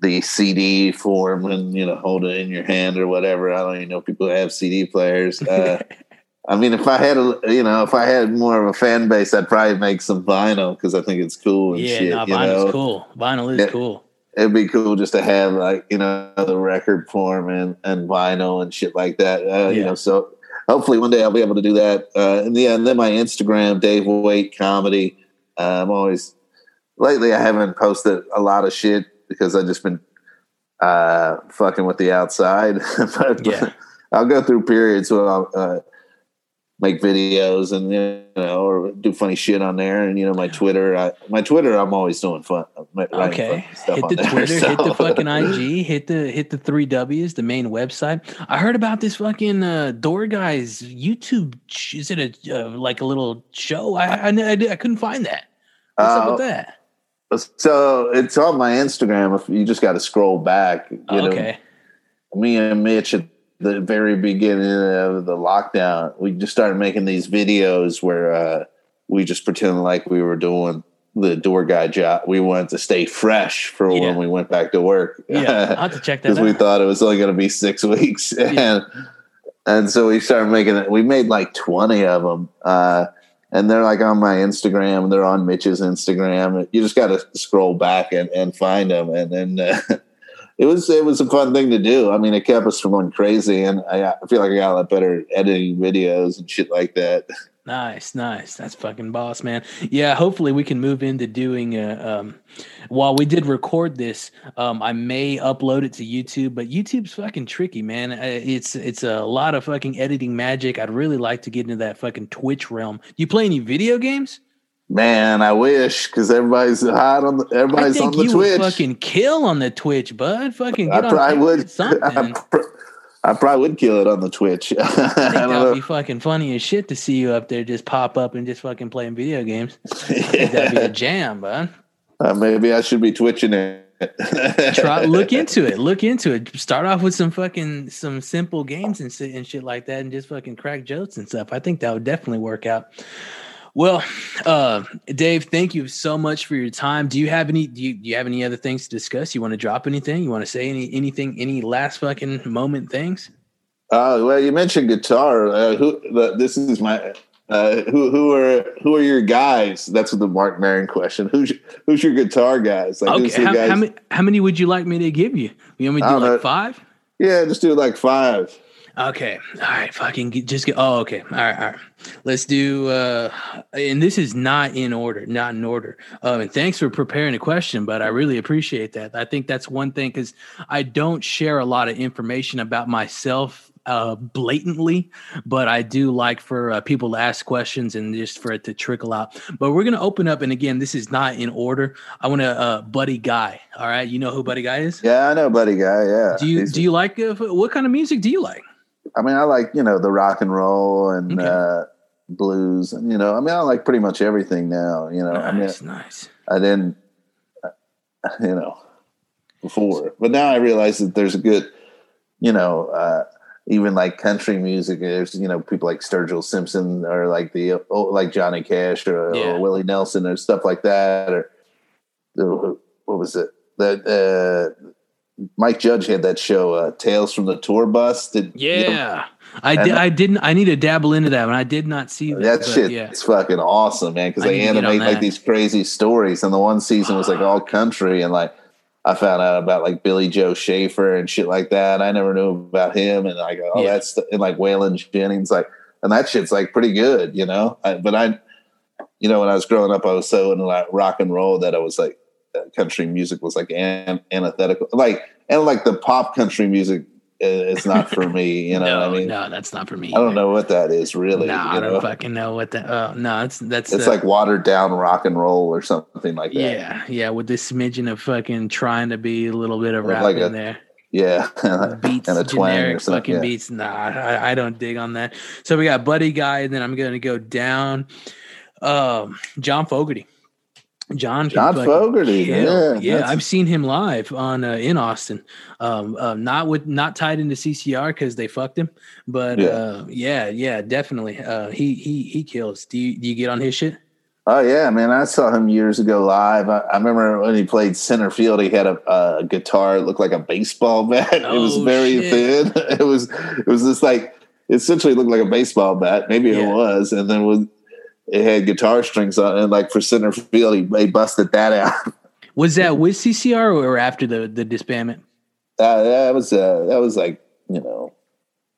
the CD form and you know hold it in your hand or whatever. I don't even know if people have CD players. Uh, (laughs) I mean, if I had a, you know, if I had more of a fan base, I'd probably make some vinyl because I think it's cool and yeah, shit. no, you vinyl's know? cool. Vinyl is Yeah. cool. It'd be cool just to have like you know the record form and and vinyl and shit like that. Uh, You know, so hopefully one day I'll be able to do that. Uh, and yeah, and then my Instagram, Dave Waite Comedy. Uh, I'm always lately I haven't posted a lot of shit because I've just been uh, fucking with the outside. (laughs) but Yeah. I'll go through periods where I'll uh, make videos and you know or do funny shit on there. And you know my Twitter, I, my Twitter, I'm always doing fun. writing Okay, stuff hit the there, Twitter, hit the fucking IG, hit the hit the three W's, the main website. I heard about this fucking uh, door guy's YouTube. Is it a uh, like a little show? I I, I, I couldn't find that. What's up with Uh, that? So it's on my Instagram. If you just got to scroll back, you know, okay, me and Mitch at the very beginning of the lockdown, we just started making these videos where uh, we just pretend like we were doing the door guy job. We wanted to stay fresh for Yeah. when we went back to work. yeah, I'll have to (laughs) check that because we thought it was only going to be six (laughs) weeks, Yeah. and and so we started making it. We made like twenty of them, uh, and they're like on my Instagram. They're on Mitch's Instagram. You just got to scroll back and, and find them, and then. Uh, (laughs) It was it was a fun thing to do. I mean, it kept us from going crazy, and I, I feel like I got a lot better editing videos and shit like that. (laughs) Nice, nice. That's fucking boss, man. Yeah, hopefully we can move into doing. Uh, um, while we did record this, um, I may upload it to YouTube, but YouTube's fucking tricky, man. It's it's a lot of fucking editing magic. I'd really like to get into that fucking Twitch realm. Do you play any video games? Man, I wish because everybody's hot on the I everybody's on the you Twitch. would fucking kill on the Twitch, bud. Fucking I get on probably would. something. (laughs) I, pr- I probably would kill it on the Twitch. (laughs) I I think don't that know. would be fucking funny as shit to see you up there just pop up and just fucking playing video games. I (laughs) think that'd be a jam, bud. Uh, maybe I should be twitching it. Try look into it. Look into it. Start off with some fucking some simple games and shit and shit like that, and just fucking crack jokes and stuff. I think that would definitely work out. Well, uh, Dave, thank you so much for your time. Do you have any? Do you, do you have any other things to discuss? You want to drop anything? You want to say any anything? Any last fucking moment things? Oh well, you mentioned guitar. Uh, who? The, this is my. Uh, who who are who are your guys? That's the Marc Maron question. Who's who's your guitar guys? Like Okay, how, guys? how many how many would you like me to give you? You want me to do like know. five? yeah, just do like five. Okay. All right. Fucking get, just get. Oh, okay. All right. All right. Let's do. uh And this is not in order. Not in order. Um, and thanks for preparing a question, but I really appreciate that. I think that's one thing because I don't share a lot of information about myself uh blatantly but i do like for uh, people to ask questions and just for it to trickle out but we're gonna open up and again this is not in order i want to uh buddy guy all right you know who buddy guy is Yeah, I know, buddy guy. Yeah. do you He's- do you like uh, what kind of music do you like I mean, I like you know the rock and roll and Okay. uh, blues, and you know, I mean, I like pretty much everything now. You know, I mean, nice nice I didn't, uh, (laughs) you know, before, but now I realize that there's a good, you know, uh, even like country music. There's you know people like Sturgill Simpson or like the oh, like Johnny Cash or, Yeah. or Willie Nelson or stuff like that. Or what was it that uh, Mike Judge had that show uh, Tales from the Tour Bus? Did you know, Yeah, I did. I didn't. I need to dabble into that one. I did not see that. That shit Yeah. it's fucking awesome, man. Because they need to get on animate like these crazy stories, and the one season was like all country, and like I found out about like Billy Joe Shaver and shit like that. I never knew about him, and like oh Yeah. that's and like Waylon Jennings, like and that shit's like pretty good, you know. I, but I, you know, when I was growing up, I was so into like rock and roll that I was like country music was like an, antithetical, like and like the pop country music. uh, It's not for me, (laughs) you know. no, I mean, no, that's not for me. I don't know what that is really. No, I don't know? fucking know what that. Uh, no, it's that's. It's uh, like watered down rock and roll or something like that. yeah, yeah, with this smidgen of fucking trying to be a little bit of rap like in a there. Yeah. (laughs) Beats, and a twang or generic something. fucking yeah. beats. Nah, I, I don't dig on that. So we got Buddy Guy, and then I'm gonna go down. Um, John Fogerty. John, John fucking Fogerty. Yeah. yeah. I've seen him live on uh, in Austin. Um, uh, not with not tied into CCR because they fucked him, but Yeah. uh, yeah, yeah, definitely. Uh, he he he kills. Do you do you get on his shit? Oh yeah, man! I saw him years ago live. I, I remember when he played center field. He had a, a guitar that looked like a baseball (laughs) bat. it was Oh, very shit. thin. (laughs) It was it was just like it essentially looked like a baseball bat. Maybe Yeah. it was, and then with it had guitar strings on, it, and like for center field, he, he busted that out. (laughs) Was that with CCR or after the the disbandment? Uh, that was uh, that was like you know,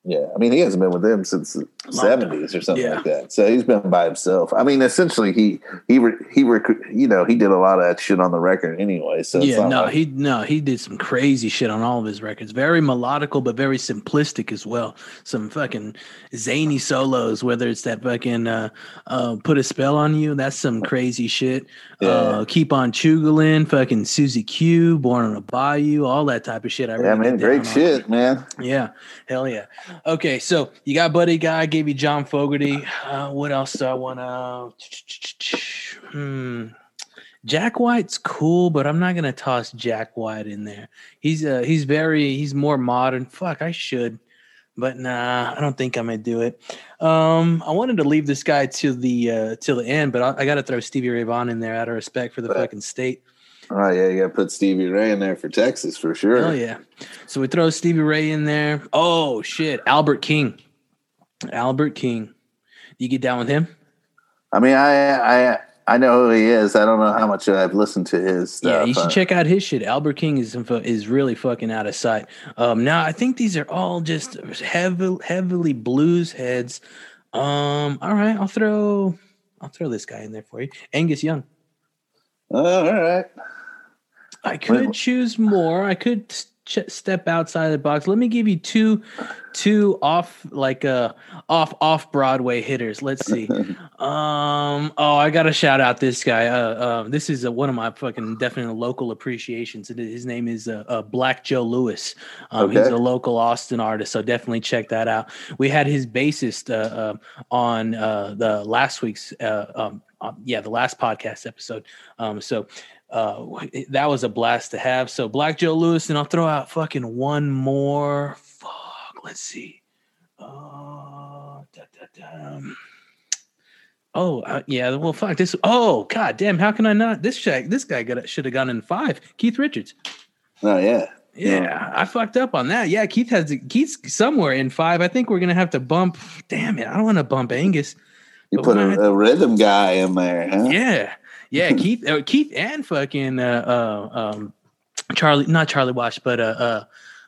yeah. I mean, he hasn't been with them since the seventies or something Yeah. like that. So he's been by himself. I mean, essentially, he he re, he rec- you know he did a lot of that shit on the record anyway. So yeah, no, like- he no, he did some crazy shit on all of his records. Very melodical, but very simplistic as well. Some fucking zany solos, whether it's that fucking uh, uh, "Put a Spell on You," that's some crazy shit. Yeah. Uh, Keep on Chooglin', fucking Susie Q, Born on a Bayou, all that type of shit. I yeah, really man, great down on. shit, man. Yeah, hell yeah. Okay, so you got Buddy Guy, I gave you John Fogerty. Uh, what else do I want to? Hmm. Jack White's cool, but I'm not gonna toss Jack White in there. He's uh he's very he's more modern. Fuck, I should, but nah, I don't think I'm gonna do it. Um, I wanted to leave this guy to the uh till the end, but I, I got to throw Stevie Ray Vaughan in there out of respect for the fucking state. Oh yeah, you got to put Stevie Ray in there for Texas for sure. Oh yeah. So we throw Stevie Ray in there. Oh shit, Albert King. Albert King. You get down with him? I mean, I I I know who he is. I don't know how much I've listened to his stuff. yeah, you should check out his shit. Albert King is is really fucking out of sight. Um, now I think these are all just heavily heavily blues heads. Um, all right, I'll throw I'll throw this guy in there for you, Angus Young. Oh, all right. I could choose more. I could ch- step outside the box. Let me give you two, two off like uh off off Broadway hitters. Let's see. (laughs) um. Oh, I gotta shout out this guy. Uh, uh this is uh, one of my fucking definite local appreciations. His name is uh, uh Black Joe Lewis. Um, he's a local Austin artist, so definitely check that out. We had his bassist uh, uh on uh the last week's uh um. uh, yeah, the last podcast episode. Um, so uh that was a blast to have so black joe lewis and i'll throw out fucking one more fuck let's see uh da, da, da. oh uh, yeah well fuck this oh god damn how can i not this check, this guy got should have gone in five keith richards Oh yeah. yeah, I fucked up on that. Yeah, Keith has Keith's somewhere in five. I think we're gonna have to bump. Damn it, I don't want to bump Angus. You put a, I- a rhythm guy in there, huh? Yeah, yeah, Keith, uh, Keith, and fucking uh, uh, um, Charlie, not Charlie Watts, but uh, uh,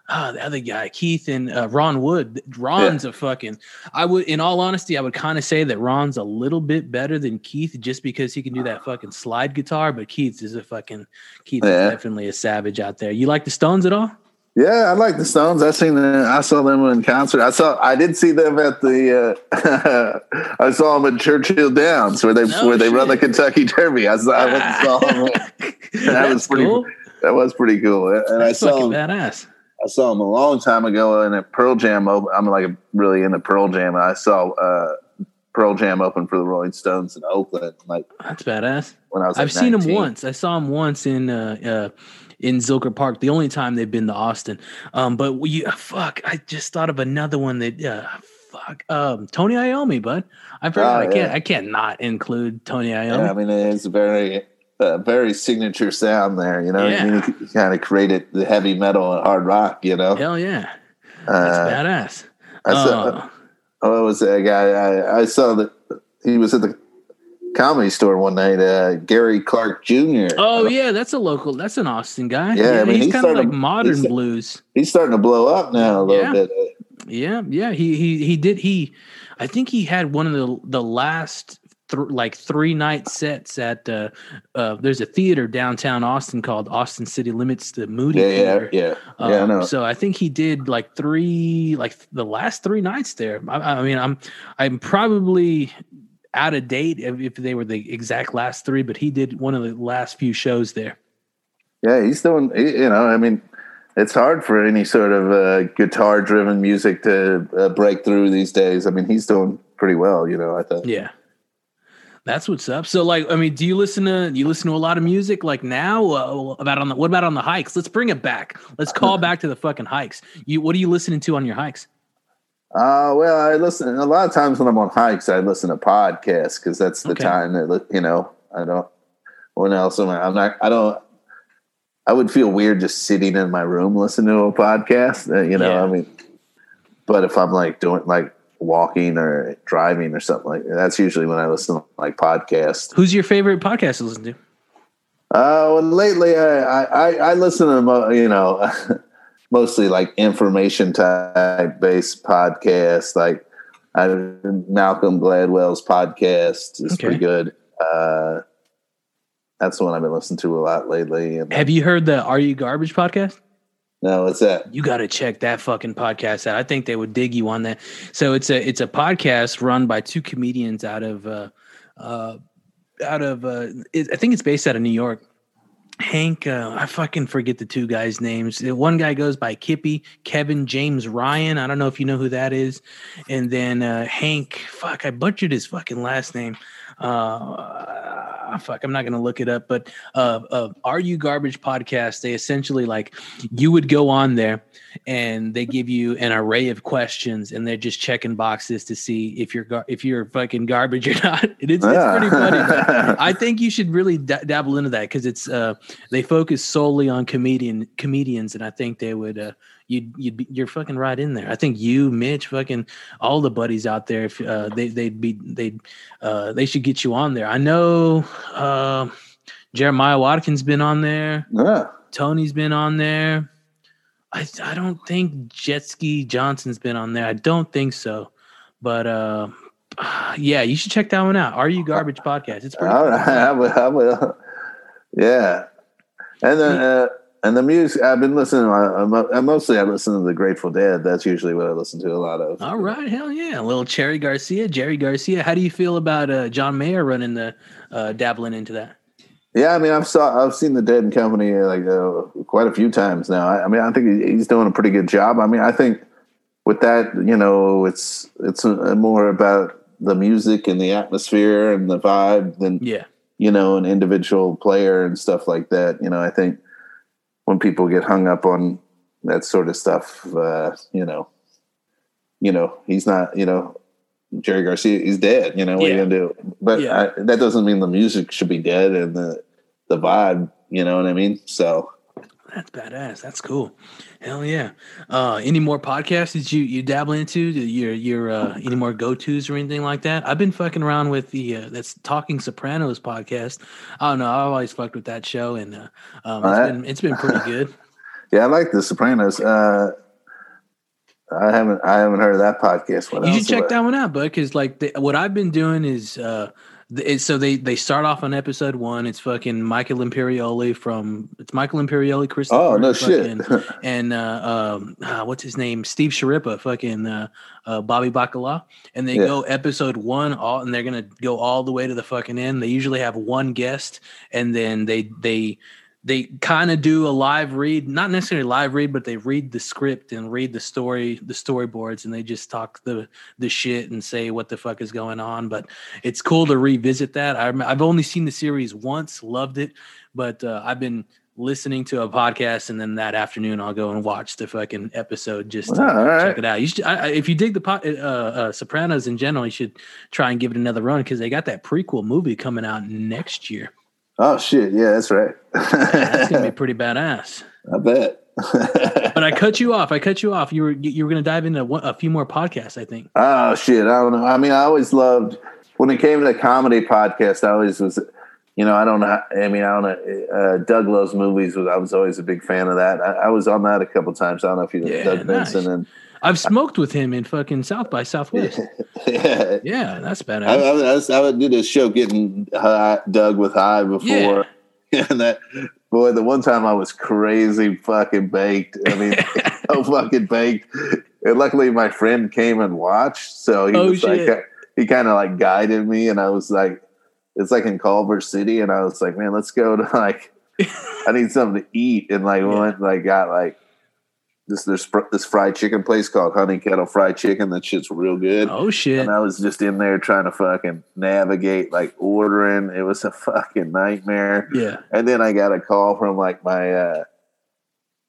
uh, the other guy, Keith and uh, Ron Wood. Ron's a fucking. I would, in all honesty, I would kind of say that Ron's a little bit better than Keith, just because he can do that fucking slide guitar. But Keith is a fucking Keith Yeah. is definitely a savage out there. You like the Stones at all? Yeah, I like the Stones. I seen the, I saw them in concert. I saw I did see them at the uh, (laughs) I saw them at Churchill Downs where they No where they run the. Kentucky Derby. I saw, I went and saw them. (laughs) That was pretty cool. That was pretty cool. And That's I saw them, badass. I saw them a long time ago in a Pearl Jam. op- I'm like really into Pearl Jam. I saw uh, Pearl Jam open for the Rolling Stones in Oakland, like That's badass. when I was. Like I've seen 19. him once. I saw them once in uh, uh in Zilker Park. The only time they've been to Austin. Um, but we fuck. I just thought of another one that uh, fuck. Um, Tony Iommi, bud. I forgot. Oh, I can't. I can't not include Tony Yeah, I mean it's a very uh, very signature sound there. You know, Yeah. I mean, he kind of created the heavy metal and hard rock. You know, Hell yeah, that's uh, badass. I saw. Uh, Oh, it was that guy? I, I saw that he was at the comedy store one night. Uh, Gary Clark Jr. oh yeah, that's a local. That's an Austin guy. Yeah, I mean, he's he's kind of like modern he's- blues. he's starting to blow up now a little Yeah. bit. Yeah, yeah. He he he did. He, I think he had one of the the last th- like three night sets at uh, uh there's a theater downtown Austin called Austin City Limits, the Moody Yeah, yeah, Theater. yeah, yeah. I Um, know. So I think he did like three, like the last three nights there. I, I mean, I'm I'm probably out of date if, they were the exact last three, but he did one of the last few shows there. Yeah, he's doing. You know, I mean, it's hard for any sort of uh, guitar-driven music to uh, break through these days. I mean, he's doing pretty well. You know, I thought. Yeah. That's what's up. So, like, I mean, do you listen to you listen to a lot of music like now? Uh, about on the what about on the hikes? Let's bring it back. Let's call (laughs) back to the fucking hikes. You what are you listening to on your hikes? Uh, well, I listen a lot of times when I'm on hikes. I listen to podcasts because that's the Okay. time that you know. I don't. When else am I? I'm not. I don't. I would feel weird just sitting in my room listening to a podcast. uh, you know, Yeah. I mean. But if I'm like doing like walking or driving or something like that. That's usually when I listen to like podcasts. Who's your favorite podcast to listen to? Uh, well, lately I, I, I listen to, you know, (laughs) mostly like information type based podcasts. Like I, Malcolm Gladwell's podcast is Okay. pretty good. Uh, that's the one I've been listening to a lot lately. And Have you heard the Are You Garbage podcast? no, what's that? You got to check that fucking podcast out. I think they would dig you on that. So it's a it's a podcast run by two comedians out of uh, uh, out of uh, it, I think it's based out of New York. Hank, uh, I fucking forget the two guys' names. One guy goes by Kippy, Kevin James Ryan. I don't know if you know who that is. And then uh, Hank, fuck, I butchered his fucking last name. Uh, fuck, I'm not gonna look it up. But uh, uh, Are You Garbage podcast? They essentially like you would go on there and they give you an array of questions and they're just checking boxes to see if you're gar- if you're fucking garbage or (laughs) not. It is it's pretty funny. I think you should really da- dabble into that because it's uh, they focus solely on comedian comedians, and I think they would uh, you'd you'd be, you're fucking right in there. I think you, Mitch, fucking all the buddies out there, if uh, they they'd be they uh, they should get you on there. I know uh, Jeremiah Watkins been on there, yeah. Tony's been on there. I I don't think Jetski Johnson's been on there. I don't think so, but. uh (sighs) yeah, you should check that one out. Are you garbage podcast? It's pretty. Right, (laughs) I will. I will. Yeah, and then uh, and the music I've been listening. To, I, I mostly I listen to the Grateful Dead. That's usually what I listen to a lot of. All right, hell yeah, a little Cherry Garcia, Jerry Garcia. How do you feel about uh, John Mayer running the uh, dabbling into that? Yeah, I mean, I've saw I've seen the Dead and Company uh, like uh, quite a few times now. I, I mean, I think he's doing a pretty good job. I mean, I think with that, you know, it's it's uh more about the music and the atmosphere and the vibe than Yeah, you know an individual player and stuff like that. You know, I think when people get hung up on that sort of stuff, uh, you know, you know, he's not, you know. Jerry Garcia, he's dead. You know what are you gonna do? But Yeah. I, that doesn't mean the music should be dead and the the vibe. You know what I mean? So that's badass. That's cool. Hell yeah. Uh, any more podcasts that you you dabble into? Your your uh, any more go tos or anything like that? I've been fucking around with the uh, that's Talking Sopranos podcast. I don't know. I've always fucked with that show, and uh, um, it's Alright. been it's been pretty good. (laughs) yeah, I like The Sopranos. Uh, I haven't I haven't heard of that podcast. What you should check that one out, bud. Because like the, what I've been doing is, uh, so they they start off on episode one. It's fucking Michael Imperioli from it's Michael Imperioli, Christopher. Oh no shit! and uh, um, uh, what's his name? Steve Schirripa, fucking uh, uh, Bobby Bacala, and they Yeah. go episode one, all, and they're gonna go all the way to the fucking end. They usually have one guest, and then they they they kind of do a live read, not necessarily live read, but they read the script and read the story, the storyboards, and they just talk the the shit and say what the fuck is going on. But it's cool to revisit that. I, I've only seen the series once, loved it, but uh, I've been listening to a podcast, and then that afternoon I'll go and watch the fucking episode just to all right. check it out. You should, I, if you dig the po- uh, uh, Sopranos in general, you should try and give it another run because they got that prequel movie coming out next year. Oh shit! Yeah, that's right. That's gonna be (laughs) pretty badass. I bet. (laughs) But I cut you off. I cut you off. You were you were gonna dive into one, a few more podcasts. I think. oh shit! I don't know. I mean, I always loved when it came to the comedy podcast. I always was. You know, I don't know. I mean, I don't know. Uh, Doug Loves Movies. I was always a big fan of that. I, I was on that a couple times. I don't know if you know Yeah, Doug nice. Benson and I've smoked with him in fucking South by Southwest. (laughs) yeah. Yeah, that's I, badass. I, I, was- I would do this show getting high, Doug with high before, (laughs) and that boy, the one time I was crazy fucking baked. I mean, (laughs) so fucking baked. And luckily, my friend came and watched, so he Oh, was shit. like, he kind of like guided me, and I was like, it's like in Culver City, and I was like, man, let's go to like, I need something to eat, and like Yeah. went like got like. This there's this fried chicken place called Honey Kettle Fried Chicken. That shit's real good. Oh shit. And I was just in there trying to fucking navigate, like ordering. It was a fucking nightmare. Yeah. And then I got a call from like my uh,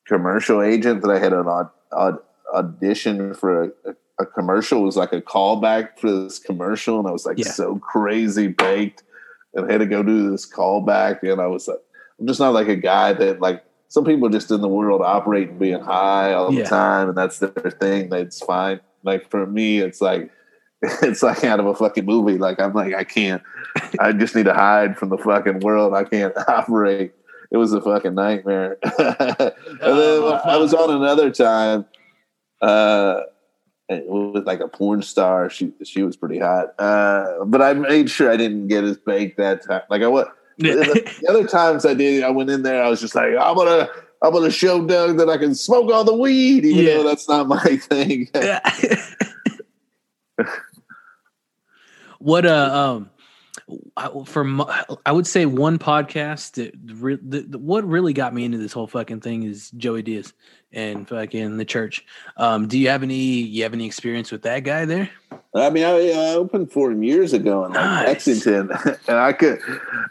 commercial agent that I had an aud- aud- audition for a, a commercial. It was like a callback for this commercial, and I was like Yeah. so crazy baked, and I had to go do this callback. And I was like, I'm just not like a guy that like some people just in the world operate and being high all Yeah. the time, and that's their thing. That's fine. Like for me, it's like (laughs) it's like out of a fucking movie. Like I'm like I can't. I just need to hide from the fucking world. I can't (laughs) operate. It was a fucking nightmare. (laughs) and then Oh, I was on another time. Uh, with like a porn star. She she was pretty hot. Uh, but I made sure I didn't get as baked that time. Like I was the, the other times I did, I went in there. I was just like, I'm gonna I'm gonna show Doug that I can smoke all the weed, even Yeah. though that's not my (laughs) thing. (laughs) what uh um for my, I would say one podcast that re, the, the, what really got me into this whole fucking thing is Joey Diaz and fucking the church. Um, do you have any you have any experience with that guy there? I mean, I, I opened for him years ago in like Nice. Lexington, (laughs) and I could.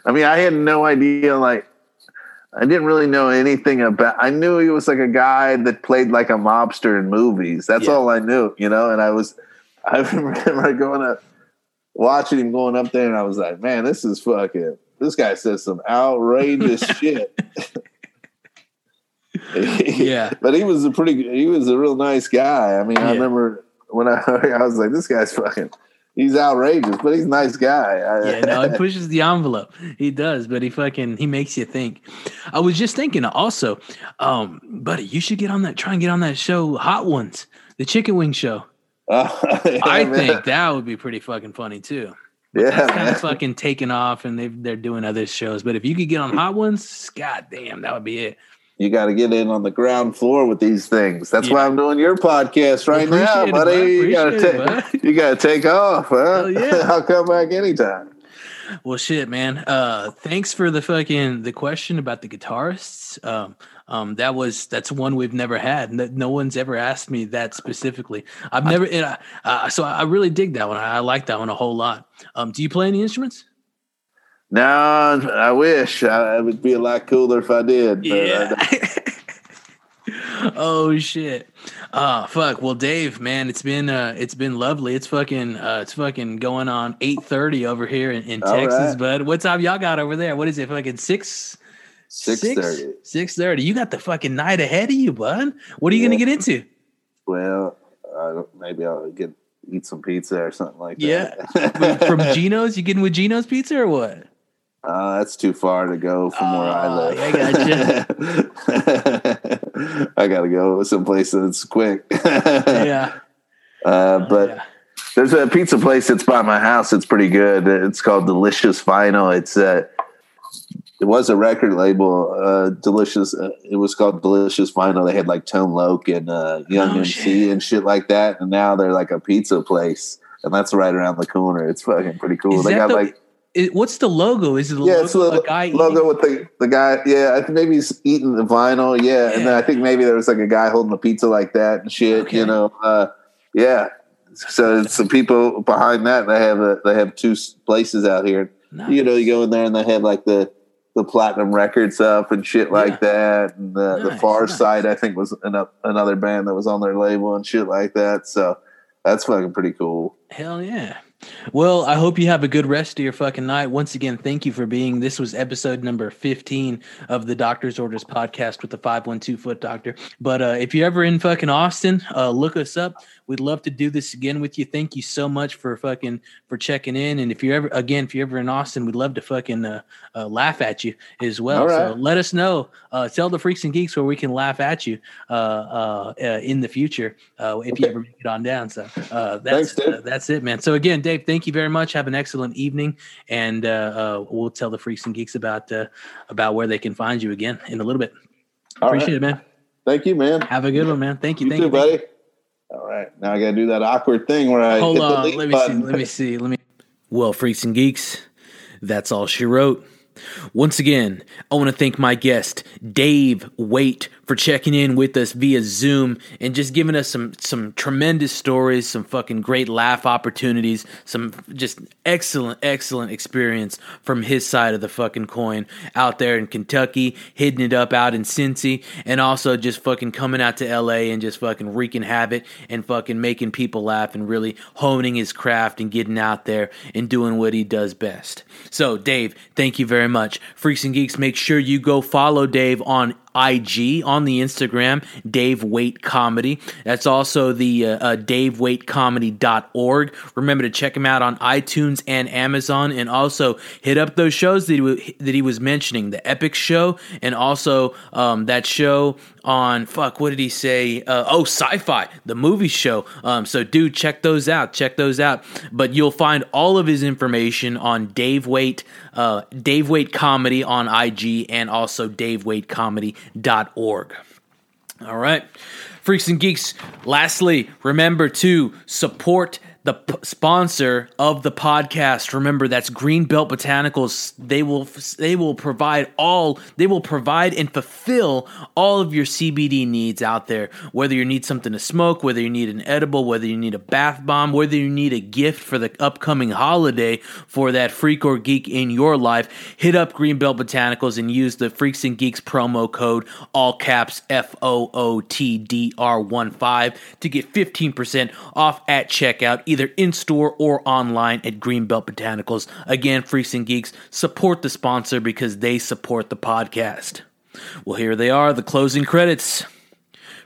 I mean, I had no idea. Like, I didn't really know anything about. I knew he was like a guy that played like a mobster in movies. That's Yeah. all I knew, you know. And I was, (laughs) I remember going up, watching him going up there, and I was like, man, this is fucking. This guy says some outrageous (laughs) shit. (laughs) Yeah. but he was a pretty. He was a real nice guy. I mean, I Yeah. remember when I (laughs) I was like, this guy's fucking. He's outrageous, but he's a nice guy. Yeah, no, he pushes the envelope. He does, but he fucking he makes you think. I was just thinking also, um, buddy, you should get on that. Try and get on that show, Hot Ones, the chicken wing show. (laughs) Yeah, I man. think that would be pretty fucking funny too. yeah, That's kind of fucking taken off, and they they're doing other shows. But if you could get on Hot Ones, god damn, that would be it. you got to get in on the ground floor with these things. That's Yeah. why I'm doing your podcast right now, it, buddy. you got to take. You got to take off, huh? Yeah. (laughs) I'll come back anytime. Well, shit, man. Uh, thanks for the fucking the question about the guitarists. Um, um, that was that's one we've never had. No, no one's ever asked me that specifically. I've never. It, uh, uh, so I really dig that one. I, I like that one a whole lot. Um, do you play any instruments? No, I wish I, it would be a lot cooler if I did. But uh, I (laughs) oh shit. Uh fuck. Well, Dave, man, it's been uh it's been lovely. It's fucking uh it's fucking going on eight thirty over here in, in Texas, right. bud. What time y'all got over there? What is it? Fucking six Six thirty. Six thirty. You got the fucking night ahead of you, bud. What are you gonna get into? Well, maybe I'll get eat some pizza or something like Yeah. that. Yeah, from (laughs) Geno's? You getting with Geno's Pizza or what? Uh, that's too far to go from where I Oh, live. I (laughs) I gotta go someplace that's quick. (laughs) Yeah. Uh, but yeah. there's a pizza place that's by my house. It's pretty good. It's called Delicious Vinyl. It's uh, it was a record label. Uh, Delicious. Uh, it was called Delicious Vinyl. They had like Tone Loc and uh, Young Oh, MC shit. and shit like that. And now they're like a pizza place, and that's right around the corner. It's fucking pretty cool. Is they got the- like It- what's the logo? Is it the yeah, logo it's the a guy logo eating? with the the guy. Yeah, I think maybe he's eating the vinyl. Yeah, and then I think maybe there was like a guy holding the pizza like that and shit. Okay. You know, uh, yeah. So it's some people behind that. They have a they have two places out here. Nice. You know, you go in there and they have like the the platinum records up and shit like that. And the, the Nice, Far nice. Side, I think, was an, another band that was on their label and shit like that. So that's fucking pretty cool. Hell yeah. Well, I hope you have a good rest of your fucking night. Once again, thank you for being. This was episode number 15 of the Doctor's Orders podcast with the 512 foot doctor. But uh, if you're ever in fucking Austin, uh, look us up. We'd love to do this again with you. Thank you so much for fucking for checking in. And if you're ever again, if you're ever in Austin, we'd love to fucking uh, uh, laugh at you as well. All So let us know. Uh, tell the freaks and geeks where we can laugh at you uh, uh, uh, in the future uh, if you ever make it on down. So uh, that's Thanks, uh, that's it, man. So again, Dave, thank you very much. Have an excellent evening, and uh, uh, we'll tell the freaks and geeks about uh, about where they can find you again in a little bit. All Appreciate right. it, man. Thank you, man. Have a good one, man. Thank you. You thank too, you. thank you. buddy. All right, now I got to do that awkward thing where I Hold hit on. leave Let me button. see. Let me see. Let me. Well, freaks and geeks, that's all she wrote. Once again, I want to thank my guest, Dave Waite, for checking in with us via Zoom and just giving us some some tremendous stories, some fucking great laugh opportunities, some just excellent, excellent experience from his side of the fucking coin out there in Kentucky, hitting it up out in Cincy, and also just fucking coming out to LA and just fucking wreaking havoc and fucking making people laugh and really honing his craft and getting out there and doing what he does best. So, Dave, thank you very much. Freaks and Geeks, make sure you go follow Dave on IG on the Instagram, Dave Waite Comedy. That's also the uh, uh, DaveWaiteComedy.org. Remember to check him out on iTunes and Amazon, and also hit up those shows that he, that he was mentioning, the Epix Show, and also um, that show on fuck what did he say? Uh, oh sci-fi the movie show. Um, so dude check those out check those out. But you'll find all of his information on dave waite uh, dave waite comedy on ig and also davewaitecomedy.org all right. Freaks and geeks lastly remember to support the p- sponsor of the podcast. Remember that's greenbelt botanicals. They will they will provide all they will provide and fulfill all of your cbd needs out there. Whether you need something to smoke whether you need an edible whether you need a bath bomb whether you need a gift for the upcoming holiday for that freak or geek in your life hit up greenbelt botanicals and use the freaks and geeks promo code all caps f-o-o-t-d-r-1-5 to get 15% off at checkout either either in store or online at Greenbelt Botanicals. Again, Freaks and Geeks, support the sponsor because they support the podcast. Well, here they are, the closing credits.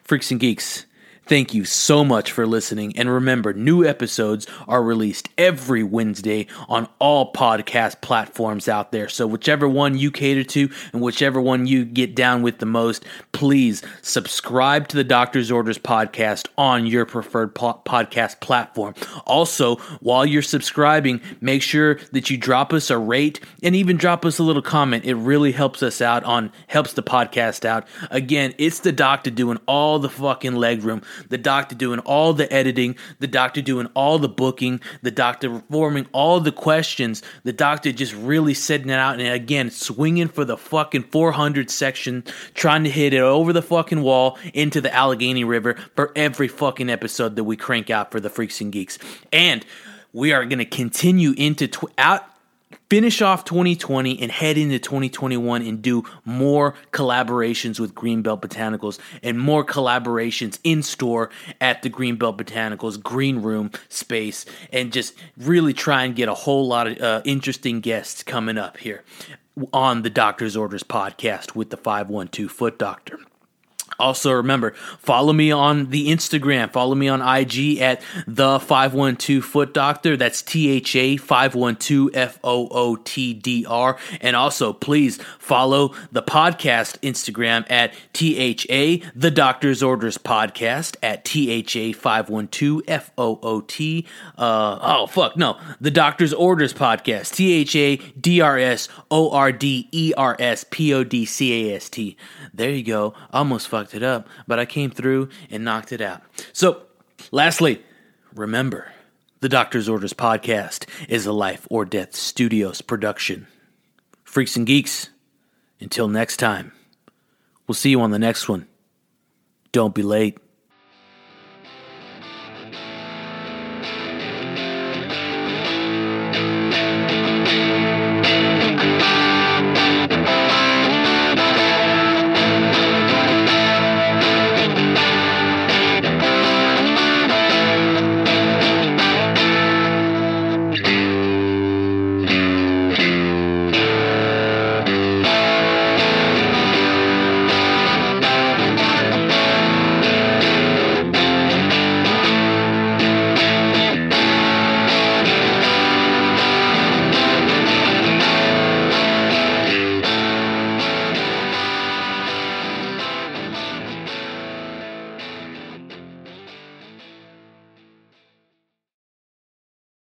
Freaks and Geeks, Thank you so much for listening. And remember, new episodes are released every Wednesday on all podcast platforms out there. So, whichever one you cater to and whichever one you get down with the most, please subscribe to the Doctor's Orders podcast on your preferred po- podcast platform. Also, while you're subscribing, make sure that you drop us a rate and even drop us a little comment. It really helps us out on helps the podcast out. Again, it's the doctor doing all the fucking leg room the doctor doing all the editing, the doctor doing all the booking, the doctor forming all the questions, the doctor just really setting it out and again swinging for the fucking 400 section, trying to hit it over the fucking wall into the Allegheny River for every fucking episode that we crank out for the Freaks and Geeks. And we are going to continue into tw- out finish off 2020 and head into 2021 and do more collaborations with Greenbelt Botanicals and more collaborations in store at the Greenbelt Botanicals green room space and just really try and get a whole lot of uh, interesting guests coming up here on the Doctor's Orders podcast with the 512 Foot Doctor. Also, remember, follow me on the Instagram. Follow me on IG at the 512 Foot Doctor. That's T H A 512 F O O T D R. And also, please follow the podcast Instagram at T H A The Doctor's Orders Podcast at T H A 512 F O O T. Uh, oh, fuck, no. The Doctor's Orders Podcast. T H A D R S O R D E R S P O D C A S T. There you go. Almost fucked it up, but I came through and knocked it out. So, lastly, remember the Doctor's Orders podcast is a Life or Death Studios production. Freaks and Geeks, until next time, we'll see you on the next one. Don't be late.